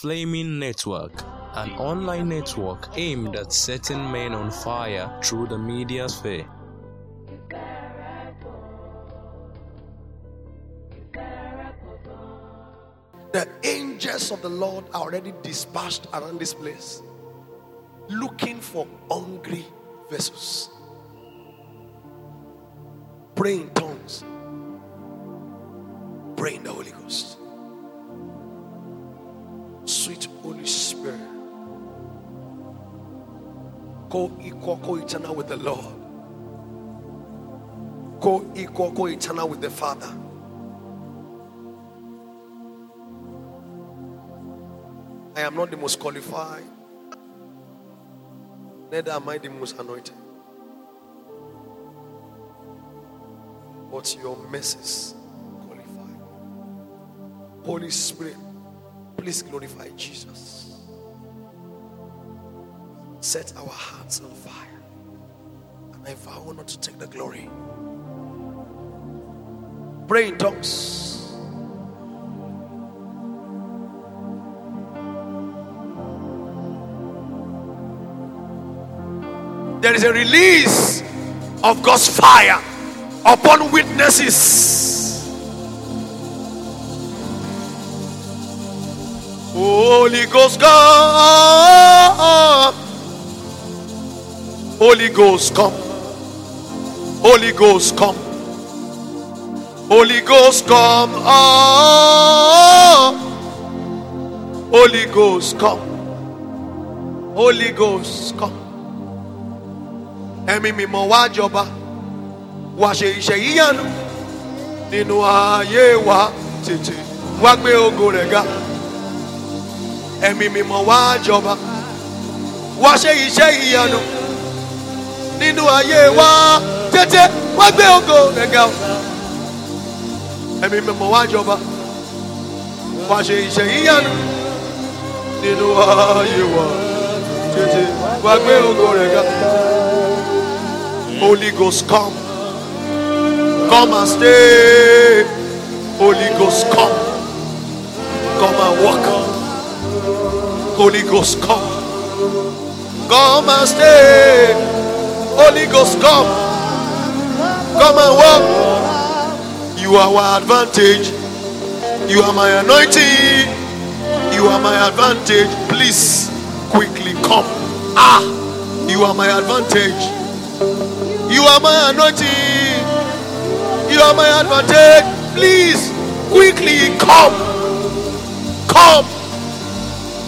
Flaming Network, an online network aimed at setting men on fire through the media sphere. The angels of the Lord are already dispatched around this place, looking for hungry vessels. Pray in tongues, pray in the Holy Ghost. Sweet Holy Spirit, co equal, co eternal with the Lord, co equal, co eternal with the Father. I am not the most qualified, neither am I the most anointed. But your qualify. Holy Spirit, please glorify Jesus. Set our hearts on fire. And I vow not to take the glory. Pray in tongues. There is a release of God's fire upon witnesses. Holy Ghost, come. Holy Ghost, come. Holy Ghost, come. Holy Ghost, come. Holy Ghost, come. Holy Ghost, come. Ẹ̀mí mímọ́ wá jọba. wá ṣe iṣẹ́ yíyanu nínú ayé wa tètè wá gbé ògo rẹ̀ ga ẹ̀mí mímọ́ wá jọba wá ṣe iṣẹ́ yíyanu nínú ayé wa tètè wá gbé ògo rẹ̀ ga ẹ̀mí mímọ́ wá jọba wá ṣe iṣẹ́ yíyanu nínú ayé wa tètè wá gbé ògo rẹ̀ Holy Ghost come. Come and stay. Holy Ghost, come. Come and walk. Holy Ghost, come. Come and stay. Holy Ghost, come. Come and walk. You are our advantage. You are my anointing. You are my advantage. Please quickly come. Ah, you are my advantage. You are my anointing. You are my advantage. Please, quickly come. Come.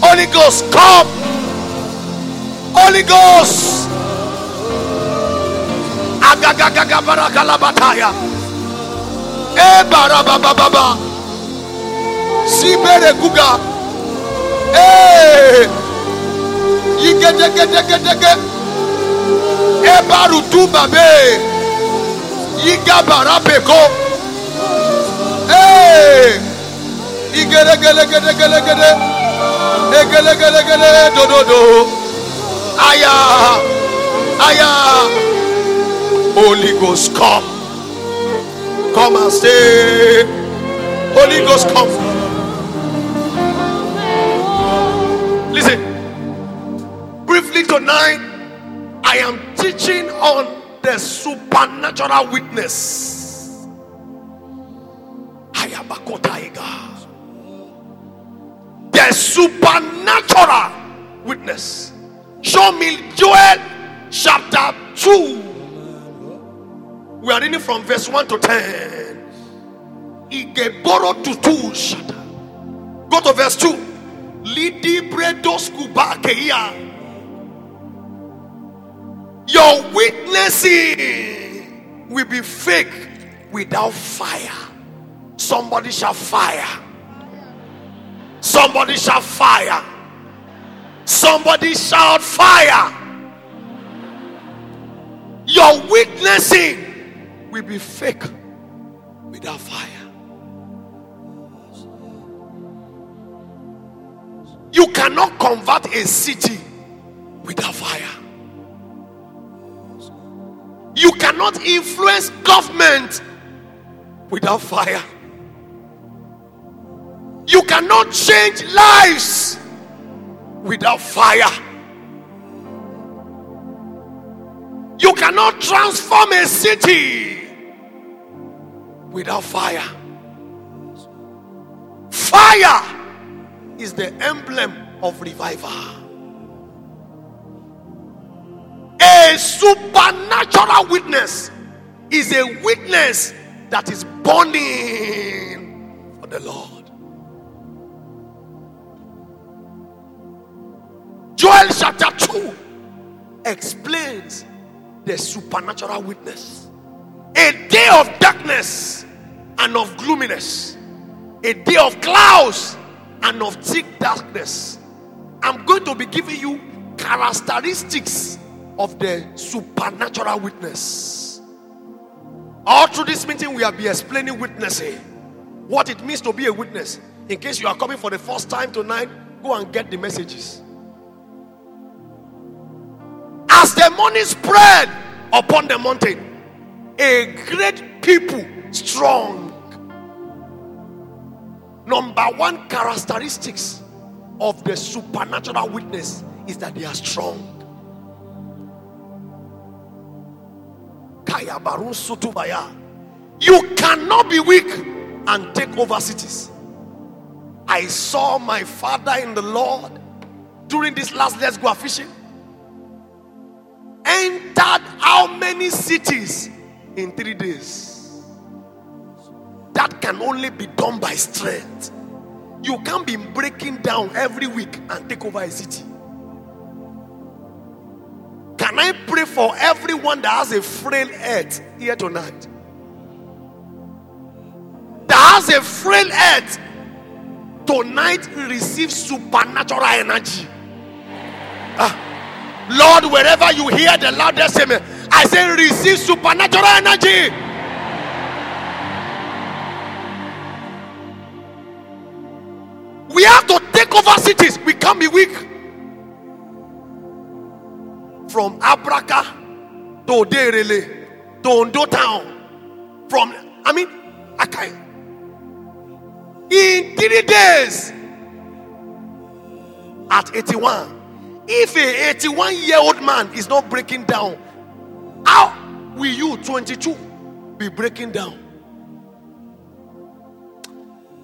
Holy Ghost, come. Holy Ghost. Agagagaga barakalabataya. E eh, barabababa. Sibere guga. E. Eh. Yigedegedegedege. E eh, barutu babe. Yigabarabeko. E. Igelegelegelegele. Aya aya. Holy ghost come. Come and stay. Holy ghost come. Listen. Briefly tonight i am teaching on the supernatural witness. Supernatural witness. Show me Joel chapter 2. We are reading from verse 1 to 10. Igeboro to 2. Shut Go to verse 2. Lidi bredos kubakeia. Your witnessing will be fake without fire. Somebody shall fire. Somebody shall fire. Somebody shout fire. Your witnessing will be fake without fire. You cannot convert a city without fire. You cannot influence government without fire. You cannot change lives without fire. You cannot transform a city without fire. Fire is the emblem of revival. A supernatural witness is a witness that is burning for the Lord. Joel chapter 2 explains the supernatural witness. A day of darkness and of gloominess, a day of clouds and of thick darkness. I'm going to be giving you characteristics of the supernatural witness. All through this meeting, we will be explaining witnessing, what it means to be a witness. In case you are coming for the first time tonight, go and get the messages. As the morning spread upon the mountain, a great people, strong. Number one characteristics of the supernatural witness is that they are strong. You cannot be weak and take over cities. I saw my father in the Lord during this last let's go fishing. Entered how many cities in three days? That can only be done by strength. You can't be breaking down every week and take over a city. Can I pray for everyone that has a frail head here tonight? That has a frail head tonight receive supernatural energy. Ah. Lord, wherever you hear the loudest amen, I say receive supernatural energy. We have to take over cities. We can't be weak. From Abraka to Derele to Ondo town. From, I mean, I can In three days, at 81, if a 81 year old man is not breaking down, how will you, 22, be breaking down?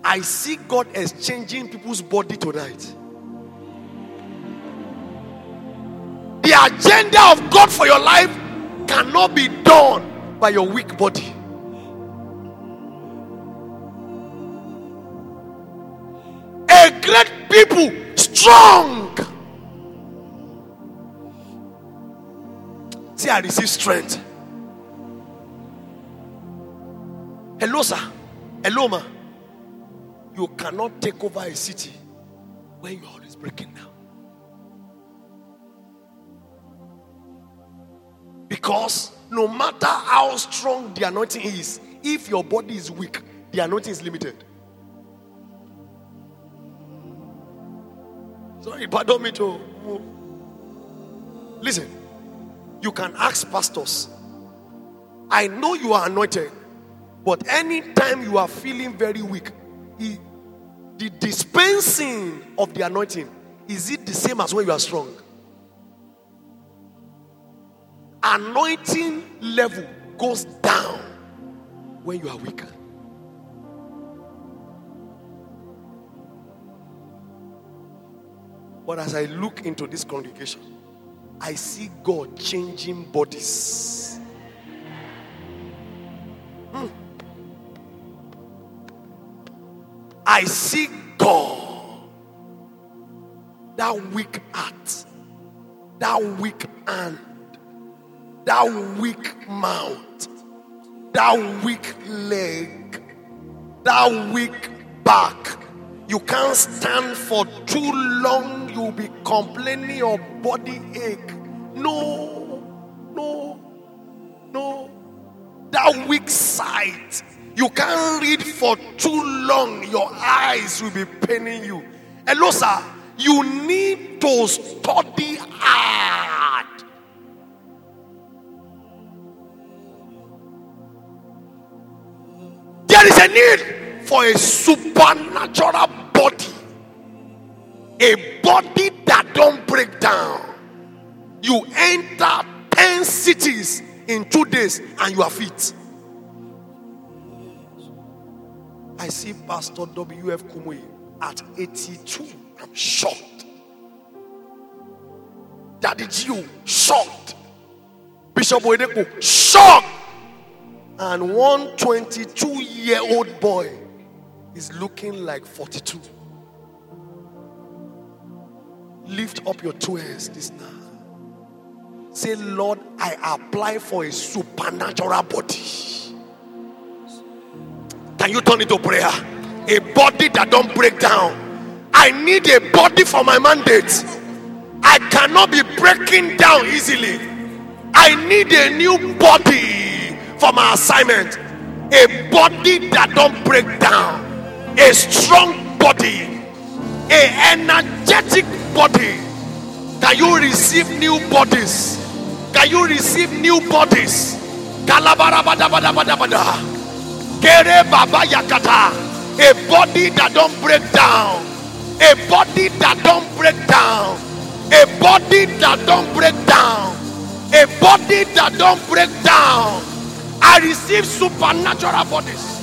I see God exchanging people's body tonight. The agenda of God for your life cannot be done by your weak body. A great people, strong. See, I receive strength. Hello, sir. Hello, ma. You cannot take over a city when your heart is breaking down. Because no matter how strong the anointing is, if your body is weak, the anointing is limited. Sorry, pardon me to. Listen, you can ask pastors. I know you are anointed, but anytime you are feeling very weak, he, the dispensing of the anointing is it the same as when you are strong? Anointing level goes down when you are weaker. But as I look into this congregation, I see God changing bodies. Hmm. I see God, that weak heart, that weak hand, that weak mouth, that weak leg, that weak back. You can't stand for too long, you'll be complaining your body ache. No, no, no. That weak sight. You can't read for too long, your eyes will be paining you. Hello, sir. You need to study hard. There is a need for a supernatural body, a body that don't break down. You enter 10 cities in two days and you are fit. I see Pastor W.F. Kumuyi at 82. I'm shocked. Daddy G.O., shocked. Bishop Oyedepo, shocked. And one 22 year old boy is looking like 42. Lift up your two hands this now. Say, Lord, I apply for a supernatural body. Can you turn it to prayer? A body that don't break down. I need a body for my mandate. I cannot be breaking down easily. I need a new body for my assignment. A body that don't break down. A strong body. A energetic body. Can you receive new bodies? Can you receive new bodies? A body that don't break down. A body that don't break down. A body that don't break down. A body that don't break down. I receive supernatural bodies.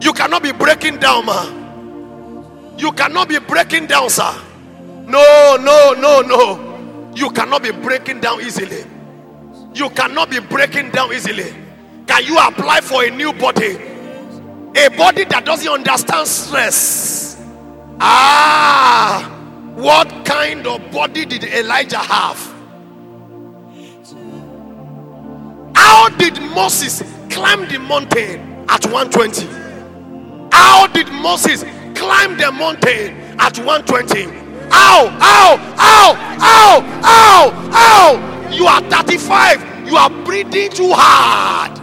You cannot be breaking down, man. You cannot be breaking down, sir. No, no, no, no. You cannot be breaking down easily. You cannot be breaking down easily. Can you apply for a new body? A body that doesn't understand stress. Ah, what kind of body did Elijah have? How did Moses climb the mountain at 120? How did Moses climb the mountain at 120? Ow, ow, ow, ow, ow, ow. You are 35. You are breathing too hard.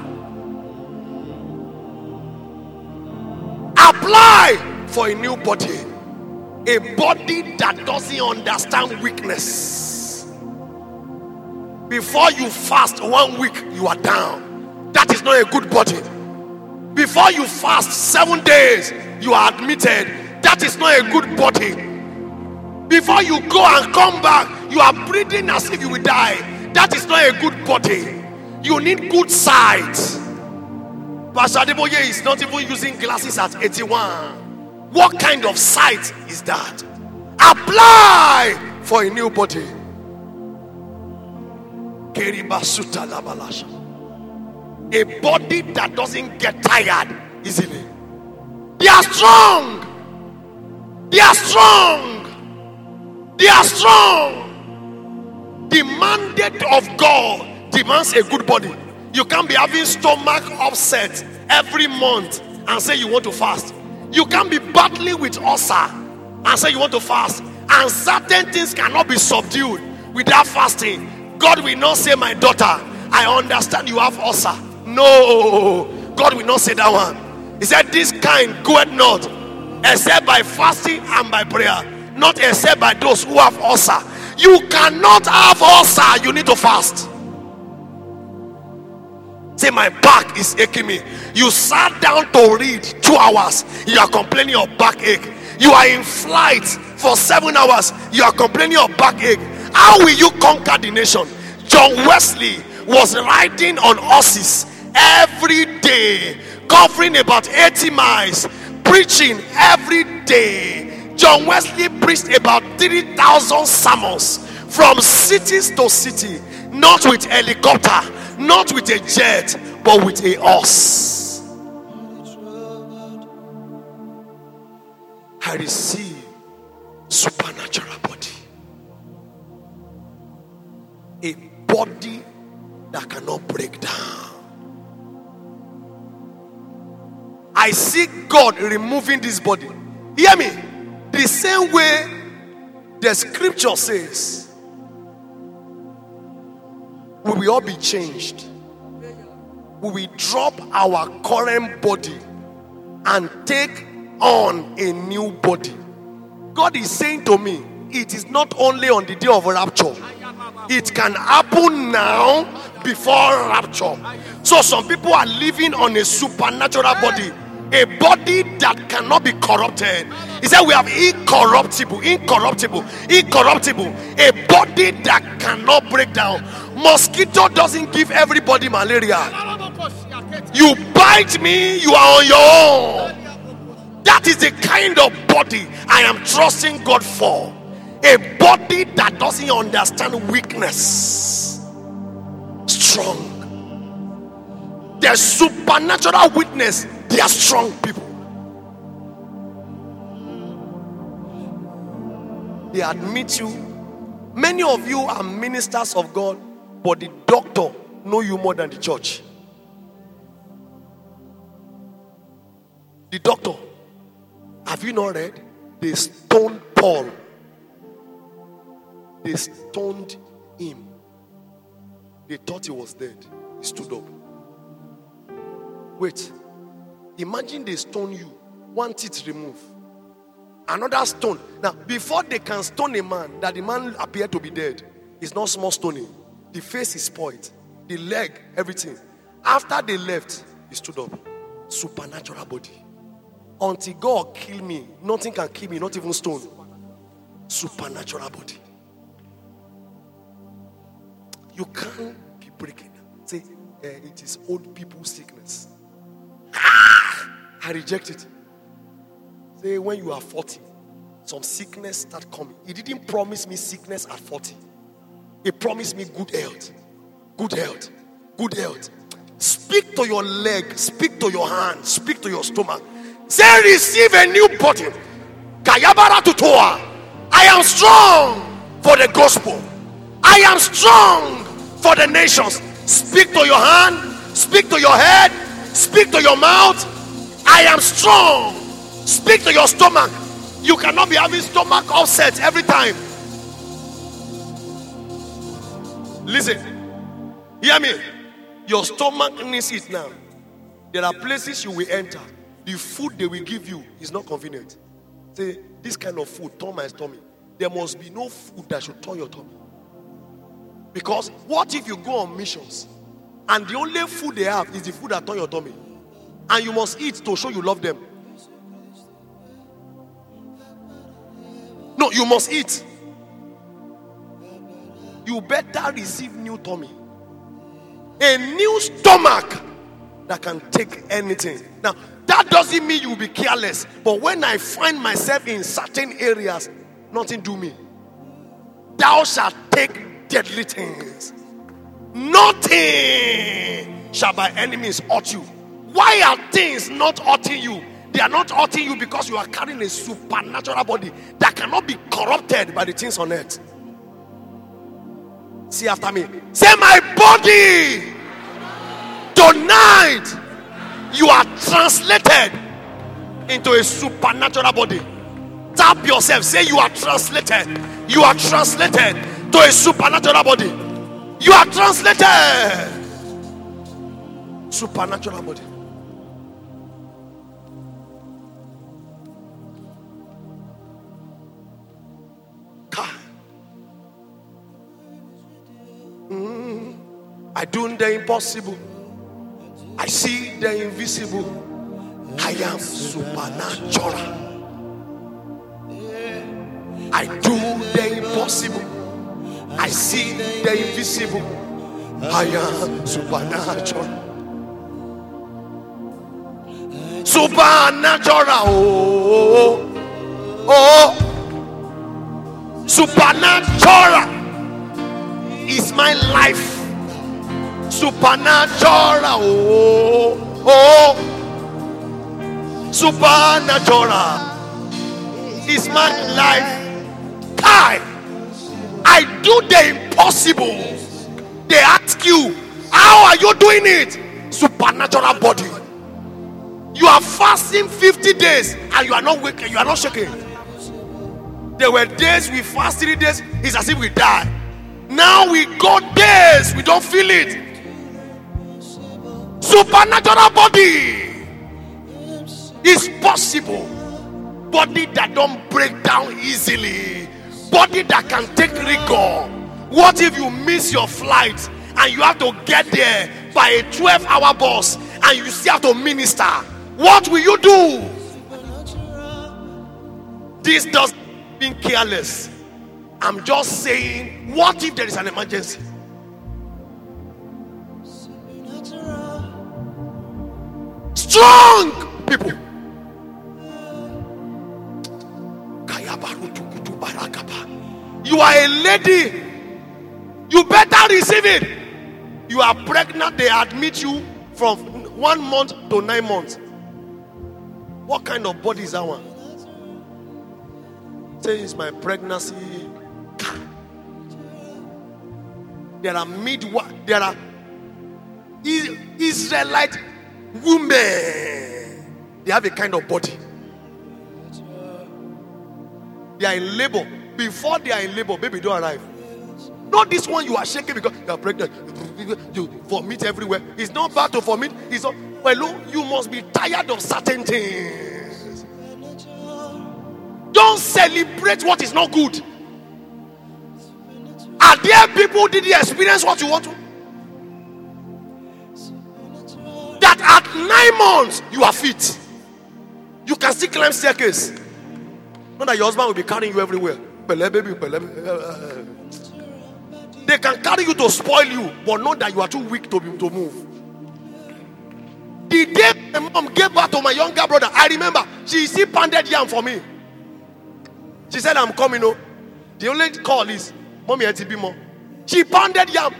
Apply for a new body. A body that doesn't understand weakness. Before you fast one week, you are down. That is not a good body. Before you fast seven days, you are admitted. That is not a good body. Before you go and come back, you are breathing as if you will die. That is not a good body. You need good sight. Pastor Adeboye is not even using glasses at 81. What kind of sight is that? Apply for a new body. A body that doesn't get tired easily. They are strong. They are strong. They are strong. The mandate of God demands a good body. You can't be having stomach upset every month and say you want to fast. You can't be battling with ulcer and say you want to fast. And certain things cannot be subdued without fasting. God will not say, My daughter, I understand you have ulcer. No, God will not say that one. He said, This kind goeth not except by fasting and by prayer, not except by those who have ulcer. You cannot have ulcer, you need to fast. Say, my back is aching me. You sat down to read two hours, you are complaining of backache. You are in flight for seven hours, you are complaining of backache. How will you conquer the nation? John Wesley was riding on horses every day, covering about 80 miles, preaching every day. John Wesley preached about 3,000 sermons from cities to city, not with helicopter, not with a jet, but with a horse. I receive supernatural body. A body that cannot break down. I see God removing this body. Hear me. The same way the scripture says, we will all be changed. We will drop our current body and take on a new body. God is saying to me, it is not only on the day of rapture, it can happen now before rapture. So some people are living on a supernatural body, a body that cannot be corrupted. He said we have incorruptible, incorruptible, incorruptible, a body that cannot break down. Mosquito doesn't give everybody malaria. You bite me, you are on your own. That is the kind of body I am trusting God for. A body that doesn't understand weakness. Strong. There's supernatural witness. They are strong people. They admit you. Many of you are ministers of God, but the doctor know you more than the church. The doctor. Have you not read? They stoned Paul. They stoned him. They thought he was dead. He stood up. Wait. Imagine they stone you, one teeth removed, another stone. Now, before they can stone a man, that the man appeared to be dead, it's not small stoning. The face is spoiled, the leg, everything. After they left, he stood up. Supernatural body. Until God kill me, nothing can kill me, not even stone. Supernatural body. You can't be breaking. Say, eh, it is old people sickness. Ah! I reject it. Say, when you are 40, some sickness start coming. He didn't promise me sickness at 40. He promised me good health. Good health. Good health. Speak to your leg, speak to your hand, speak to your stomach. Say, receive a new body. Kayabara tutoa. I am strong for the gospel. I am strong for the nations. Speak to your hand, speak to your head, speak to your mouth. I am strong. Speak to your stomach. You cannot be having stomach upset every time. Listen, hear me. Your stomach needs it now. There are places you will enter. The food they will give you is not convenient. Say, this kind of food turn my stomach. There must be no food that should turn your tummy. Because what if you go on missions and the only food they have is the food that turn your tummy? And you must eat to show you love them. No, you must eat. You better receive new tummy. A new stomach that can take anything. Now, that doesn't mean you will be careless. But when I find myself in certain areas, nothing do me. Thou shalt take deadly things. Nothing shall by enemies hurt you. Why are things not hurting you? They are not hurting you because you are carrying a supernatural body that cannot be corrupted by the things on earth. See after me. Say, My body tonight you are translated into a supernatural body. Tap yourself. Say, You are translated. You are translated to a supernatural body. You are translated. Supernatural body. Mm. I do the impossible. I see the invisible. I am supernatural. I do the impossible. I see the invisible. I am supernatural. Supernatural. Oh, oh. oh. Supernatural is my life. Supernatural. Oh, oh. Supernatural is my life. Kai. I do the impossible. They ask you, How are you doing it? Supernatural body. You are fasting 50 days and you are not waking, you are not shaking. There were days we fast three days, it's as if we die. Now we go days, we don't feel it. Supernatural body is possible. Body that don't break down easily. Body that can take rigor. What if you miss your flight and you have to get there by a 12 hour bus and you still have to minister, what will you do? This does being careless. I'm just saying, what if there is an emergency? Strong people. You are a lady. You better receive it. You are pregnant, they admit you from one month to nine months. What kind of body is that one? It's my pregnancy. There are midwife, there are Israelite women. They have a kind of body. They are in labor. Before they are in labor, baby don't arrive. Not this one you are shaking because you are pregnant. You vomit everywhere. It's not bad to vomit. It's not. Well, you must be tired of certain things. Don't celebrate what is not good. Are there people did you experience what you want to? At nine months you are fit. You can still climb staircase. Not that your husband will be carrying you everywhere. Baby, eh, eh. they can carry you to spoil you, but not that you are too weak to, be, to move. The day my mom gave birth to my younger brother, I remember she still pounded yam for me. She said, I'm coming. Oh. The only call is Mommy I be more. She pounded yam.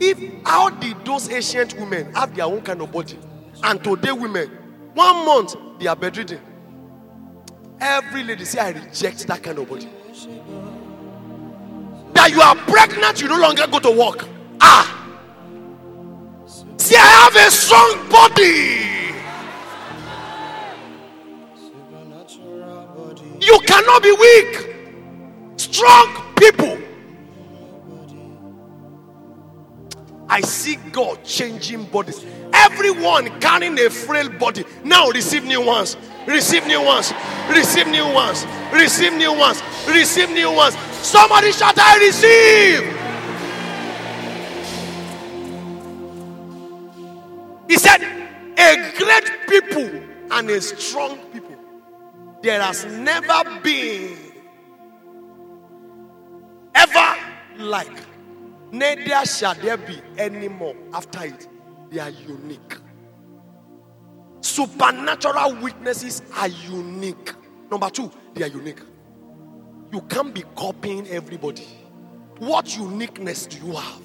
If how did those ancient women have their own kind of body? And today women, one month they are bedridden. Every lady say, I reject that kind of body that you are pregnant, you no longer go to work. Ah. See, I have a strong body. You cannot be weak. Strong people. I see God changing bodies. Everyone carrying a frail body now receive new ones. Receive new ones. Receive new ones. Receive new ones. Receive new ones. Somebody shout, I receive. He said, A great people and a strong people. There has never been, ever like, neither shall there be any more after it. They are unique. Supernatural witnesses are unique. Number two, they are unique. You can't be copying everybody. What uniqueness do you have?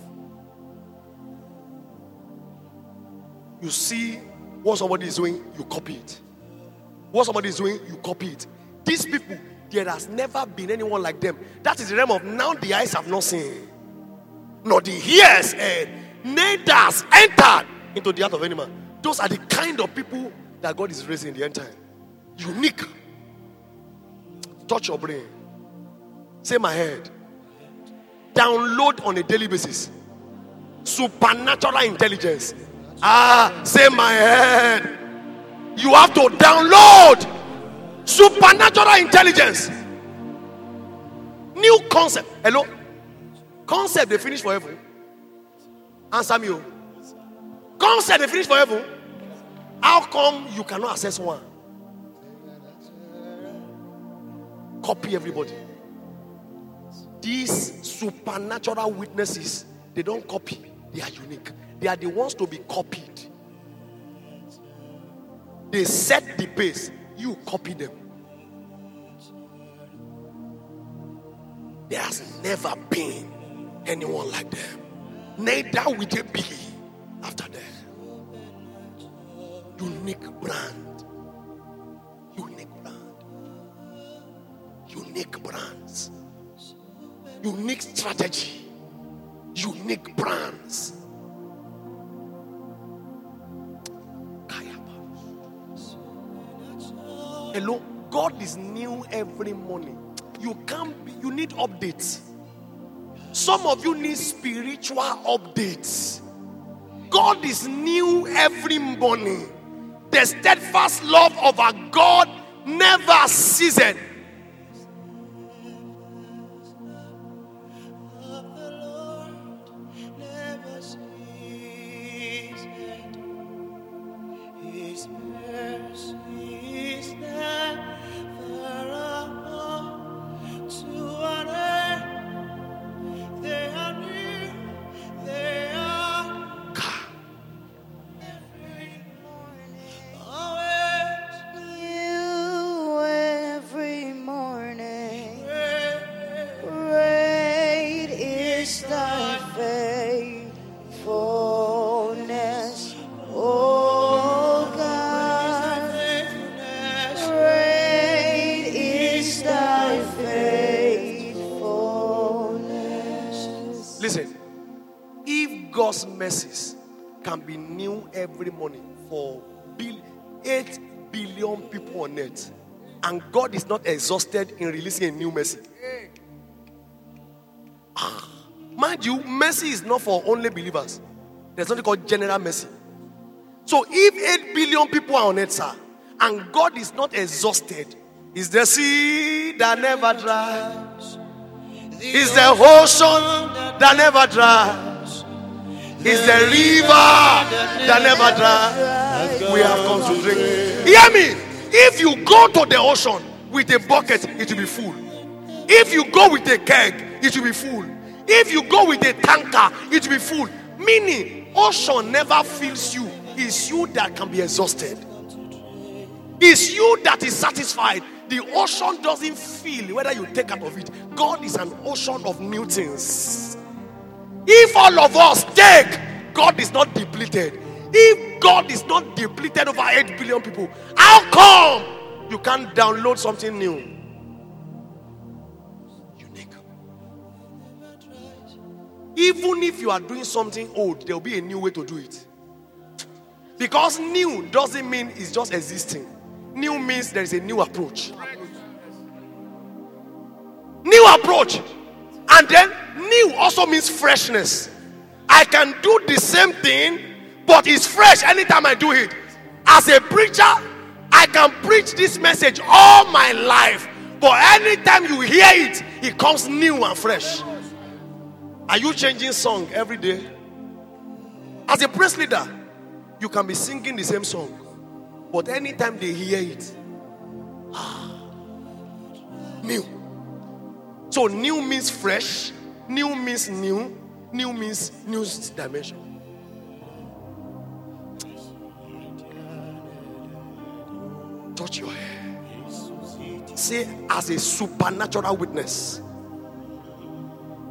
You see what somebody is doing, you copy it. What somebody is doing, you copy it. These people, there has never been anyone like them. That is the realm of now the eyes have not seen, nor the ears and neither has entered into the heart of any man. Those are the kind of people that God is raising in the end time. Unique. Touch your brain. Say my head. Download on a daily basis. Supernatural intelligence. Ah, say my head. You have to download supernatural intelligence. New concept. Hello? Concept they finish for forever. Answer me. Oh. Concept they finish for forever. How come you cannot access one? Copy everybody these supernatural witnesses, they don't copy, they are unique. They are the ones to be copied. They set the pace, you copy them. There has never been anyone like them. Neither will they be after them. Unique brand. Unique brand. Unique brands unique strategy, unique brands. Hello, God is new every morning. You can't be, you need updates. Some of you need spiritual updates. God is new every morning. The steadfast love of our God never ceases. And God is not exhausted in releasing a new mercy. Ah, mind you, mercy is not for only believers. There's something called general mercy. So if 8 billion people are on earth, sir, and God is not exhausted, is the sea that never dries, is the ocean that never dries, is the river that never dries. We have come to drink. Hear me. If you go to the ocean with a bucket, it will be full. If you go with a keg, it will be full. If you go with a tanker, it will be full. Meaning, ocean never fills you. It's you that can be exhausted. It's you that is satisfied. The ocean doesn't feel whether you take out of it. God is an ocean of new. If all of us take, God is not depleted. If God is not depleted over 8 billion people, how come you can't download something new? Unique. Even if you are doing something old, there will be a new way to do it. Because new doesn't mean it's just existing. New means there is a new approach. New approach. And then new also means freshness. I can do the same thing, but it's fresh anytime I do it. As a preacher, I can preach this message all my life. But anytime you hear it, it comes new and fresh. Are you changing song every day? As a praise leader, you can be singing the same song, but anytime they hear it, ah, new. So new means fresh, new means new, new means new dimension. Touch your hair. Say, as a supernatural witness,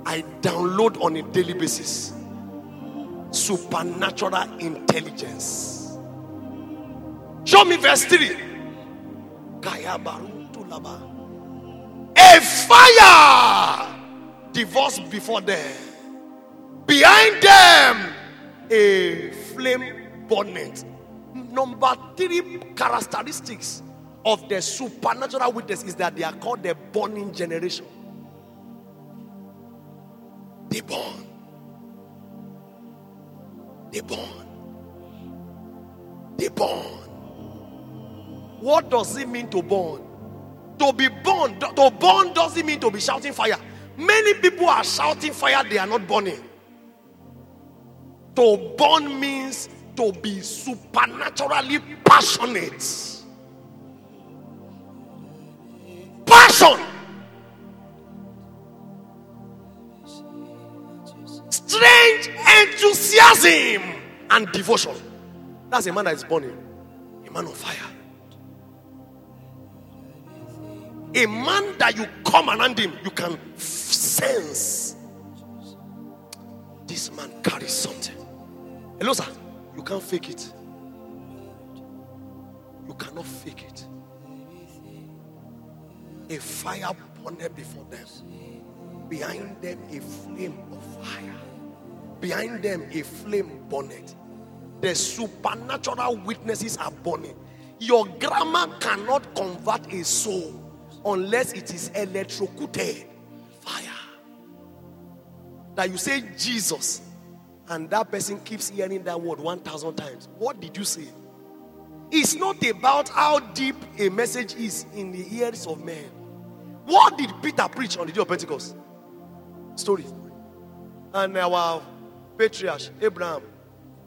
I download on a daily basis supernatural intelligence. Show me verse 3. Kaya barutu laba. A fire divorce before them. Behind them, a flame burning. Number three characteristics of the supernatural witness is that they are called the burning generation. They burn. They burn. They burn. What does it mean to burn? To be born, to burn doesn't mean to be shouting fire. Many people are shouting fire, they are not burning. To burn means to be supernaturally passionate. Passion. Strange enthusiasm and devotion. That's a man that is born in. a man on fire. A man that you come around him, you can sense this man carries something. Hello, sir. You can't fake it. You cannot fake it. A fire burned before them. Behind them, a flame of fire. Behind them, a flame burned. The supernatural witnesses are burning. Your grammar cannot convert a soul unless it is electrocuted fire. That you say Jesus, and that person keeps hearing that word 1,000 times. What did you say? It's not about how deep a message is in the ears of men. What did Peter preach on the day of Pentecost? Story. And our patriarch, Abraham,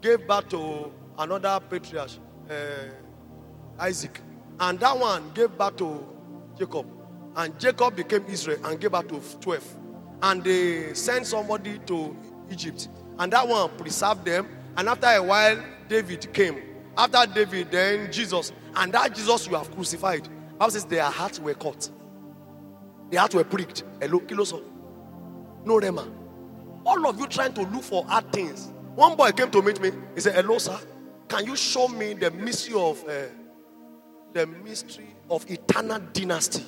gave birth to another patriarch, uh, Isaac. And that one gave birth to Jacob. And Jacob became Israel and gave birth to 12. And they sent somebody to Egypt. And that one preserved them. And after a while, David came. After David, then Jesus. And that Jesus you have crucified. Bible says their hearts were cut. Their hearts were pricked. Hello, kiloso. No rema. All of you trying to look for hard things. One boy came to meet me. He said, Hello, sir. Can you show me the mystery of uh, the mystery of eternal dynasty?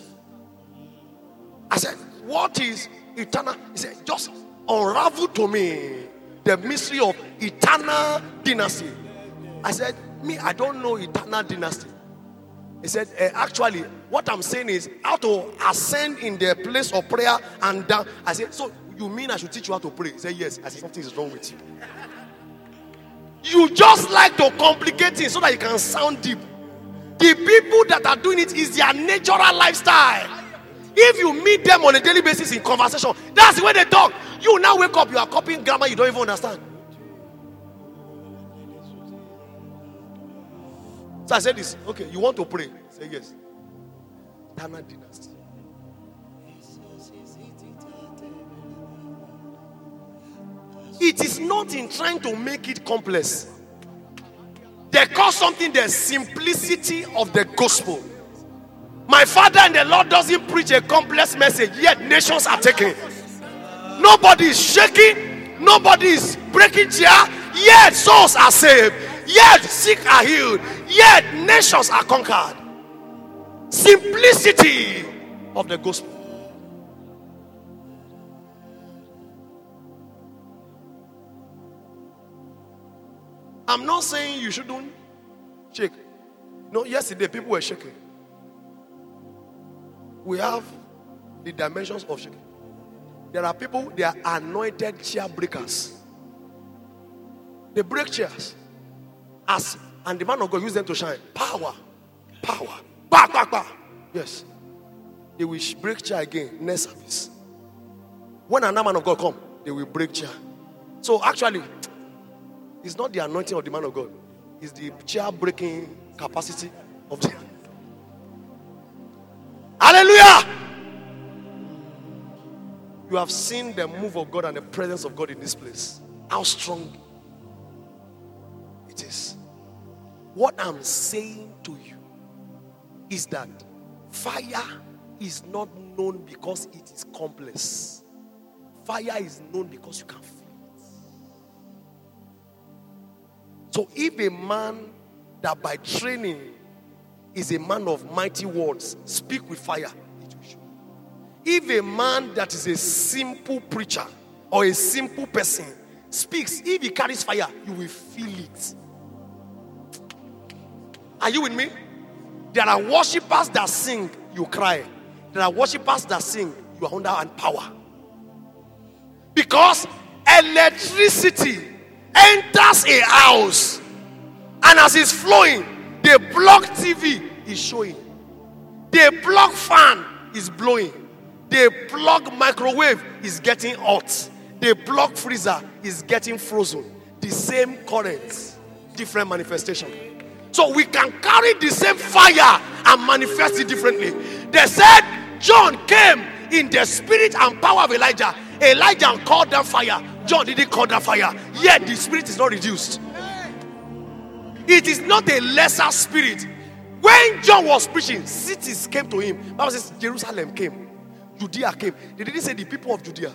I said, What is eternal? He said, Just unravel to me the mystery of eternal dynasty. I said, Me, I don't know eternal dynasty. He said, eh, Actually, what I'm saying is how to ascend in the place of prayer and down. I said, So you mean I should teach you how to pray? He said, Yes. I said, Something is wrong with you. You just like to complicate things so that you can sound deep. The people that are doing it is their natural lifestyle. If you meet them on a daily basis in conversation, that's the way they talk. You now wake up, you are copying grammar you don't even understand. So I said this, okay, you want to pray? Say yes. Tana dynasty. It is not in trying to make it complex. They call something the simplicity of the gospel. My father and the Lord doesn't preach a complex message, yet nations are taken. Nobody is shaking, nobody is breaking chair, yet souls are saved, yet sick are healed, yet nations are conquered. Simplicity of the gospel. I'm not saying you shouldn't shake. No, yesterday people were shaking. We have the dimensions of shaking. There are people, they are anointed chair breakers. They break chairs. As and the man of God use them to shine. Power. Power. Back, back, back. Yes. They will break chair again next service. When another man of God come, they will break chair. So actually, it's not the anointing of the man of God. It's the chair breaking capacity of the. Hallelujah! You have seen the move of God and the presence of God in this place. How strong it is. What I'm saying to you is that fire is not known because it is complex. Fire is known because you can feel it. So if a man that by training is a man of mighty words, speak with fire. If a man that is a simple preacher or a simple person speaks, if he carries fire, you will feel it. Are you with me? There are worshippers that sing, you cry. There are worshippers that sing, you are under and power. Because electricity enters a house, and as it's flowing, the block TV is showing, the block fan is blowing, the plug microwave is getting hot, the plug freezer is getting frozen. The same current, different manifestation. So we can carry the same fire and manifest it differently. They said John came in the spirit and power of Elijah. Elijah called that fire. John didn't call that fire. Yet the spirit is not reduced. It is not a lesser spirit. When John was preaching, cities came to him. Bible says Jerusalem came, Judea came. They didn't say the people of Judea.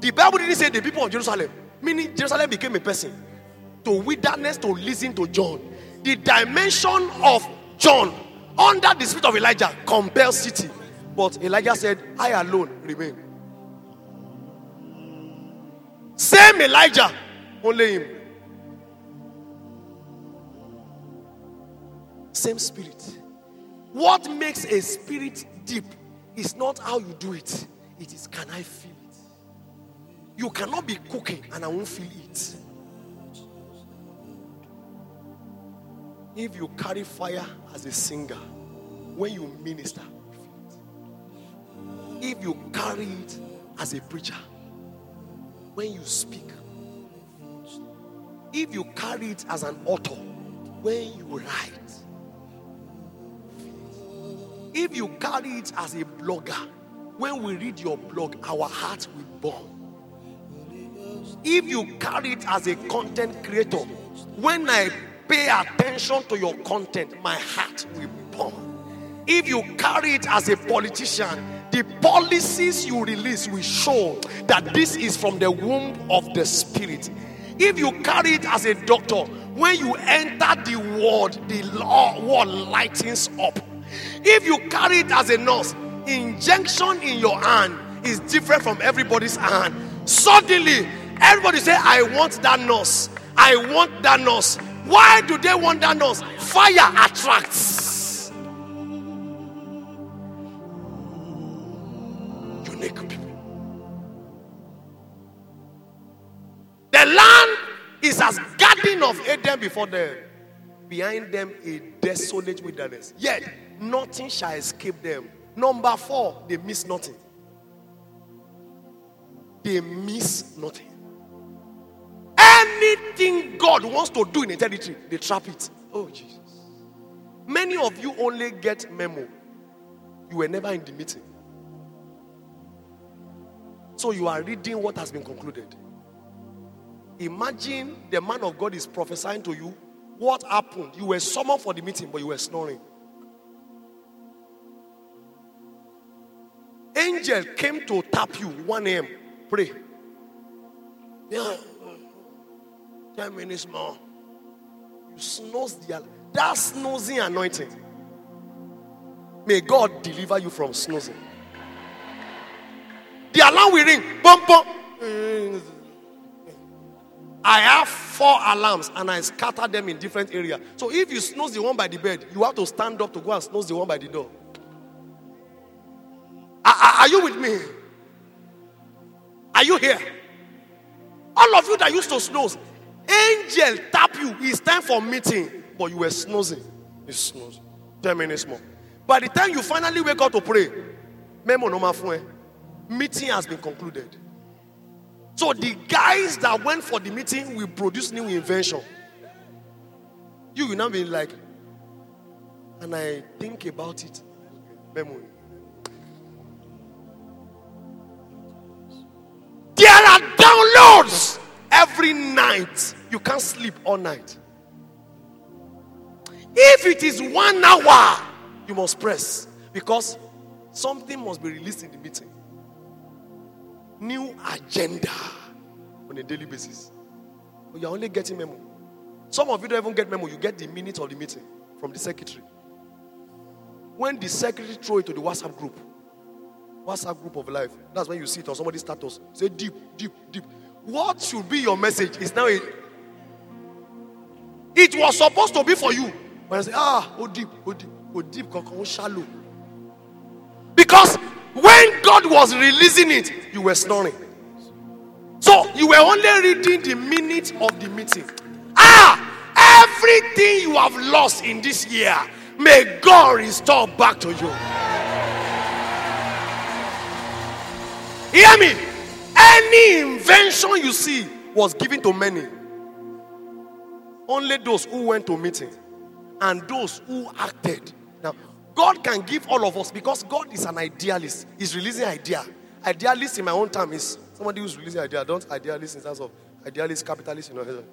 The Bible didn't say the people of Jerusalem. Meaning Jerusalem became a person to wilderness to listen to John. The dimension of John under the spirit of Elijah compels city. But Elijah said, I alone remain. Same Elijah, only him. Same spirit. What makes a spirit deep is not how you do it, it is can I feel it? You cannot be cooking and I won't feel it. If you carry fire as a singer, when you minister. If you carry it as a preacher, when you speak, if you carry it as an author, when you write, if you carry it as a blogger, when we read your blog, our hearts will burn. If you carry it as a content creator, when I pay attention to your content, my heart will burn. If you carry it as a politician, the policies you release will show that this is from the womb of the spirit. If you carry it as a doctor, when you enter the ward, the law ward lightens up. If you carry it as a nurse, injection in your hand is different from everybody's hand. Suddenly, Everybody say, I want that nurse. I want that nurse. Why do they want that nurse? Fire attracts unique people. The land is as garden of Eden before them. Behind them a desolate wilderness. Yet nothing shall escape them. Number four, they miss nothing. They miss nothing. Anything God wants to do in a territory, they trap it. Oh, Jesus. Many of you only get memo. You were never in the meeting. So you are reading what has been concluded. Imagine the man of God is prophesying to you what happened. You were summoned for the meeting, but you were snoring. Angel came to tap you 1 a.m. Pray. Yeah. 10 minutes more. You snooze the that snoozing anointing. May God deliver you from snoozing. The alarm will ring. Bum, bum. I have four alarms and I scatter them in different areas. So if you snooze the one by the bed, you have to stand up to go and snooze the one by the door. Are, are- you with me? Are you here? All of you that used to snooze, angel tap you. It's time for meeting, but you were snoozing. You snooze. Ten minutes more. By the time you finally wake up to pray, memo no meeting has been concluded. So the guys that went for the meeting will produce new invention. You will now be like, and I think about it. There are downloads every night. You can't sleep all night. If it is one hour, you must press because something must be released in the meeting. New agenda on a daily basis. Oh, but you're only getting memo. Some of you don't even get memo, you get the minute of the meeting from the secretary. When the secretary throw it to the WhatsApp group, WhatsApp group of life, that's when you see it on somebody's status. Say deep, deep, deep. What should be your message is now a, it was supposed to be for you. But I say, ah, oh deep, oh deep, oh deep, oh shallow. Because when God was releasing it, you were snoring. So you were only reading the minute of the meeting. Ah, everything you have lost in this year, may God restore back to you. Hear me. Any invention you see was given to many. Only those who went to meeting and those who acted. Now, God can give all of us because God is an idealist. He's releasing idea. Idealist in my own term is somebody who's releasing idea. Don't idealist in terms of idealist, capitalist, you know.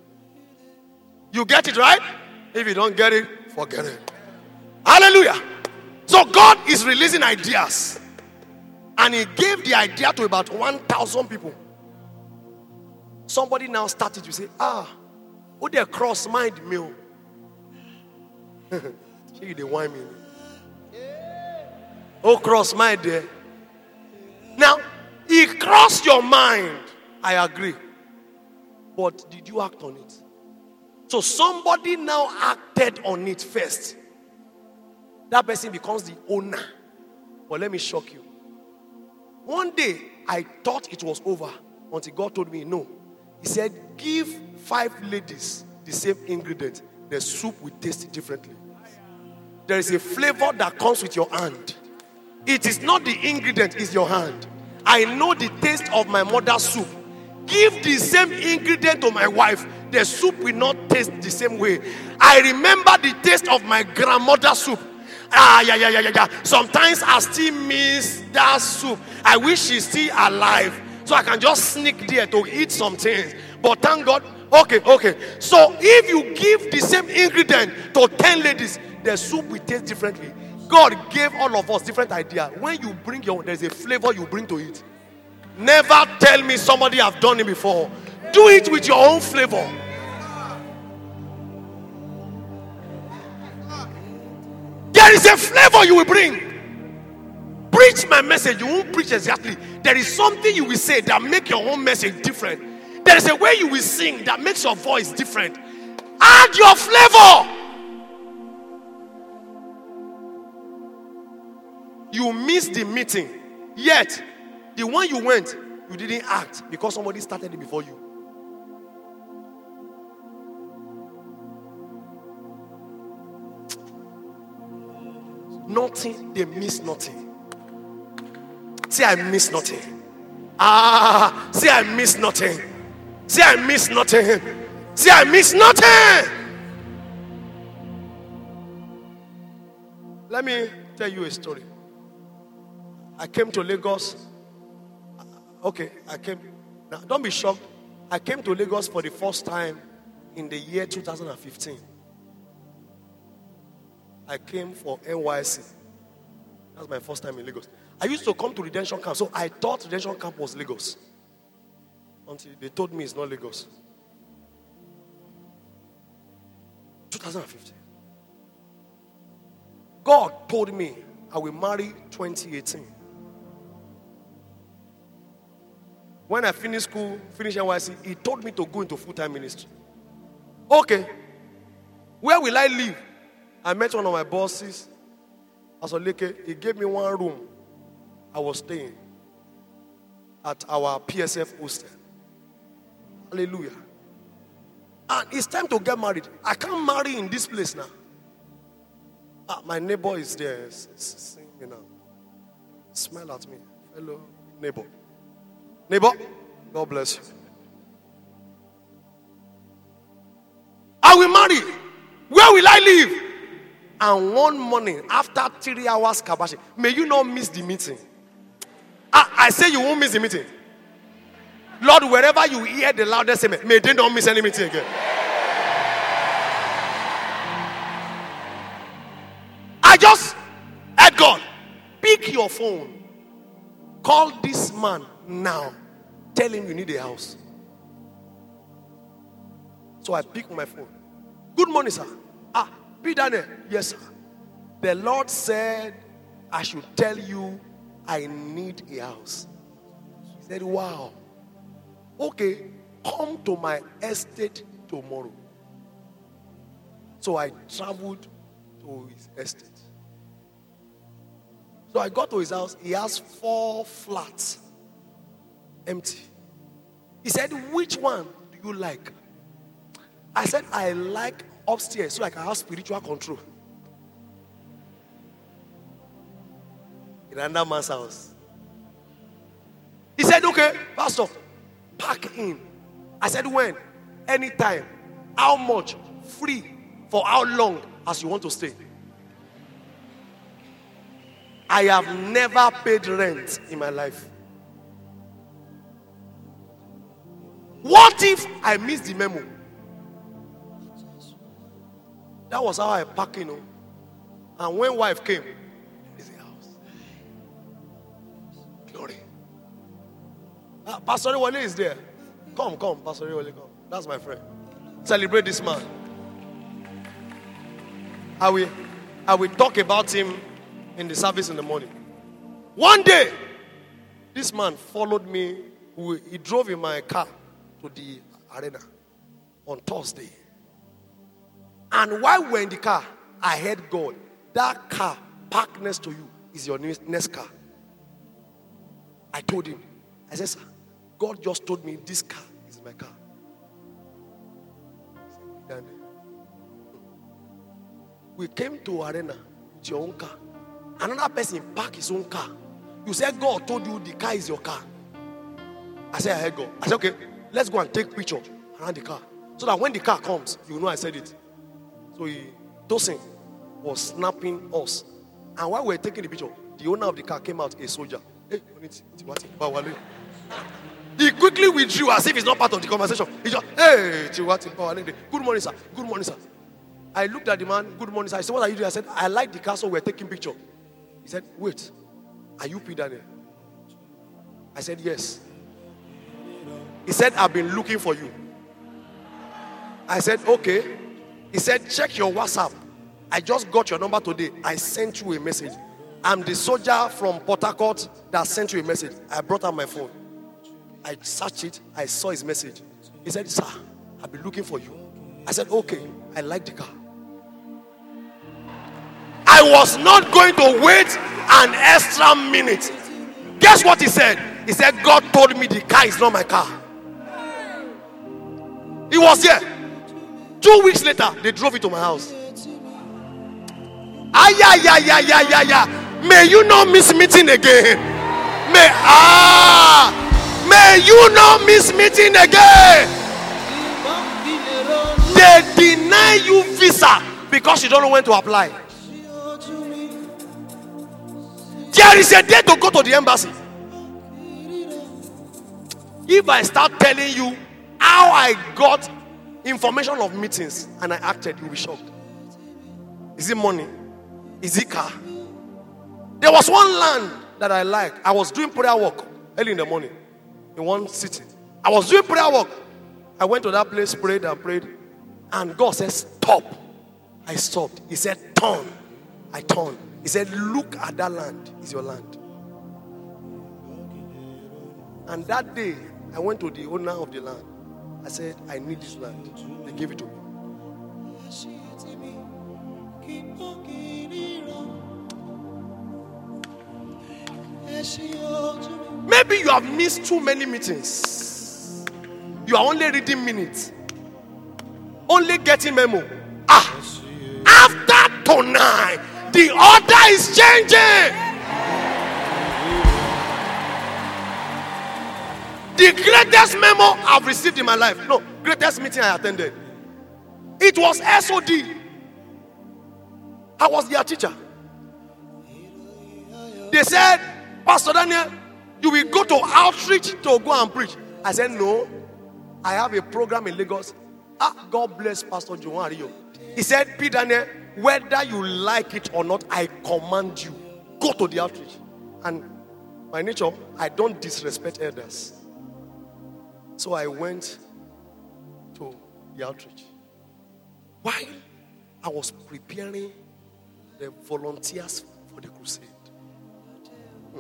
You get it right? If you don't get it, forget it. Hallelujah. So God is releasing ideas. And he gave the idea to about 1,000 people. Somebody now started to say, ah, who they cross mind me? She they whine me. Oh, cross mind there. Now, he crossed your mind. I agree. But did you act on it? So somebody now acted on it first. That person becomes the owner. But let me shock you. One day, I thought it was over until God told me no. He said, Give five ladies the same ingredient, the soup will taste differently. There is a flavor that comes with your hand. It is not the ingredient, it's your hand. I know the taste of my mother's soup. Give the same ingredient to my wife, the soup will not taste the same way. I remember the taste of my grandmother's soup. Ah, yeah, yeah, yeah, yeah, yeah. Sometimes I still miss that soup. I wish she's still alive so I can just sneak there to eat some things. But thank God, okay, okay. So if you give the same ingredient to 10 ladies, the soup will taste differently. God gave all of us different idea. When you bring your there's a flavor you bring to it. Never tell me somebody have done it before. Do it with your own flavor. There is a flavor you will bring. Preach my message. You won't preach exactly. There is something you will say that make your own message different. There is a way you will sing that makes your voice different. Add your flavor. You missed the meeting, yet the one you went, you didn't act because somebody started it before you. Nothing, they miss nothing. See, I miss nothing. Ah, see, I miss nothing. See, I miss nothing. See, I miss nothing. Let me tell you a story. I came to Lagos. Okay, I came. Now, don't be shocked. I came to Lagos for the first time in the year 2015. I came for NYSC. That's my first time in Lagos. I used to come to Redemption Camp, so I thought Redemption Camp was Lagos. Until they told me it's not Lagos. 2015. God told me I will marry 2018. When I finished school, finished NYSC, he told me to go into full time ministry. Okay. Where will I live? I met one of my bosses, Asoleke. He gave me one room. I was staying at our PSF hostel. Hallelujah. And it's time to get married. I can't marry in this place now. Ah, my neighbor is there singing now. Smile at me. Hello, neighbor. Neighbor, God bless you. I will marry. Where will I live? And one morning, after three hours kabashi, may you not miss the meeting. Ah, I say you won't miss the meeting. Lord, wherever you hear the loudest amen, may they not miss any meeting again. I just had God. Pick your phone. Call this man now. Tell him you need a house. So I pick my phone. Good morning, sir. P. Daniel. Yes, sir. The Lord said, I should tell you I need a house. He said, Wow. Okay, come to my estate tomorrow. So I traveled to his estate. So I got to his house. He has four flats empty. He said, Which one do you like? I said, I like upstairs so I can have spiritual control. In another man's house. He said, Okay, Pastor, pack in. I said, When? Anytime. How much? Free. For how long as you want to stay? I have never paid rent in my life. What if I miss the memo? That was how I packed, you know. And when wife came, is house. Glory. Ah, Pastor Wale is there. Come, come, Pastor Wale, come. That's my friend. Celebrate this man. I will, I will talk about him in the service in the morning. One day, this man followed me. He drove in my car to the arena on Thursday. And while we're in the car, I heard God. That car parked next to you is your next car. I told him, I said, Sir, God just told me this car is my car. Said, we came to arena with your own car. Another person park his own car. You said God told you the car is your car. I said, I heard God. I said, okay, let's go and take picture around the car. So that when the car comes, you know I said it. So he, Tosin was snapping us. And while we were taking the picture, the owner of the car came out, a soldier. Hey, he quickly withdrew as if it's not part of the conversation. He just, hey, good morning, sir. Good morning, sir. I looked at the man, good morning, sir. I said, what are you doing? I said, I like the so we're taking picture. He said, wait, are you P. Daniel? I said, yes. He said, I've been looking for you. I said, okay. He said, check your WhatsApp. I just got your number today. I sent you a message. I'm the soldier from Port Harcourt that sent you a message. I brought out my phone. I searched it. I saw his message. He said, Sir, I've been looking for you. I said, Okay, I like the car. I was not going to wait an extra minute. Guess what he said? He said, God told me the car is not my car. He was here. Two weeks later, they drove it to my house. Ah, yeah, yeah, yeah, yeah, yeah, yeah. May you not miss meeting again. May ah, may you not miss meeting again. They deny you visa because you don't know when to apply. There is a day to go to the embassy. If I start telling you how I got information of meetings and I acted, you'll be shocked. Is it money? Is it car? There was one land that I liked. I was doing prayer work early in the morning in one city. I was doing prayer work. I went to that place, prayed and prayed, and God said, Stop. I stopped. He said, Turn. I turned. He said, Look at that land. It's your land. And that day, I went to the owner of the land. I said, I need this land. They gave it to me. Maybe you have missed too many meetings. You are only reading minutes, only getting memo. Ah, after tonight, the order is changing. The greatest memo I've received in my life. No, greatest meeting I attended. It was SOD. I was their teacher. They said, Pastor Daniel, you will go to outreach to go and preach. I said, No. I have a program in Lagos. Ah, God bless Pastor Joan Rio. He said, P. Daniel, whether you like it or not, I command you, go to the outreach. And by nature, I don't disrespect elders. So I went to the outreach. While I was preparing the volunteers for the crusade, hmm,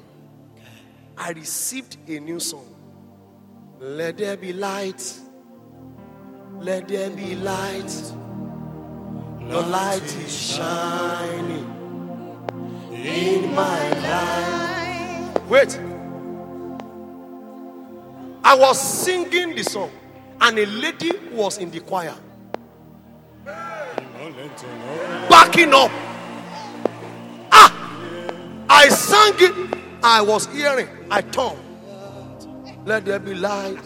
I received a new song. Let there be light. Let there be light. Your light is shining in my life. Wait. I was singing the song, and a lady was in the choir, backing up. Ah, I sang it. I was hearing. I turned. Let there be light.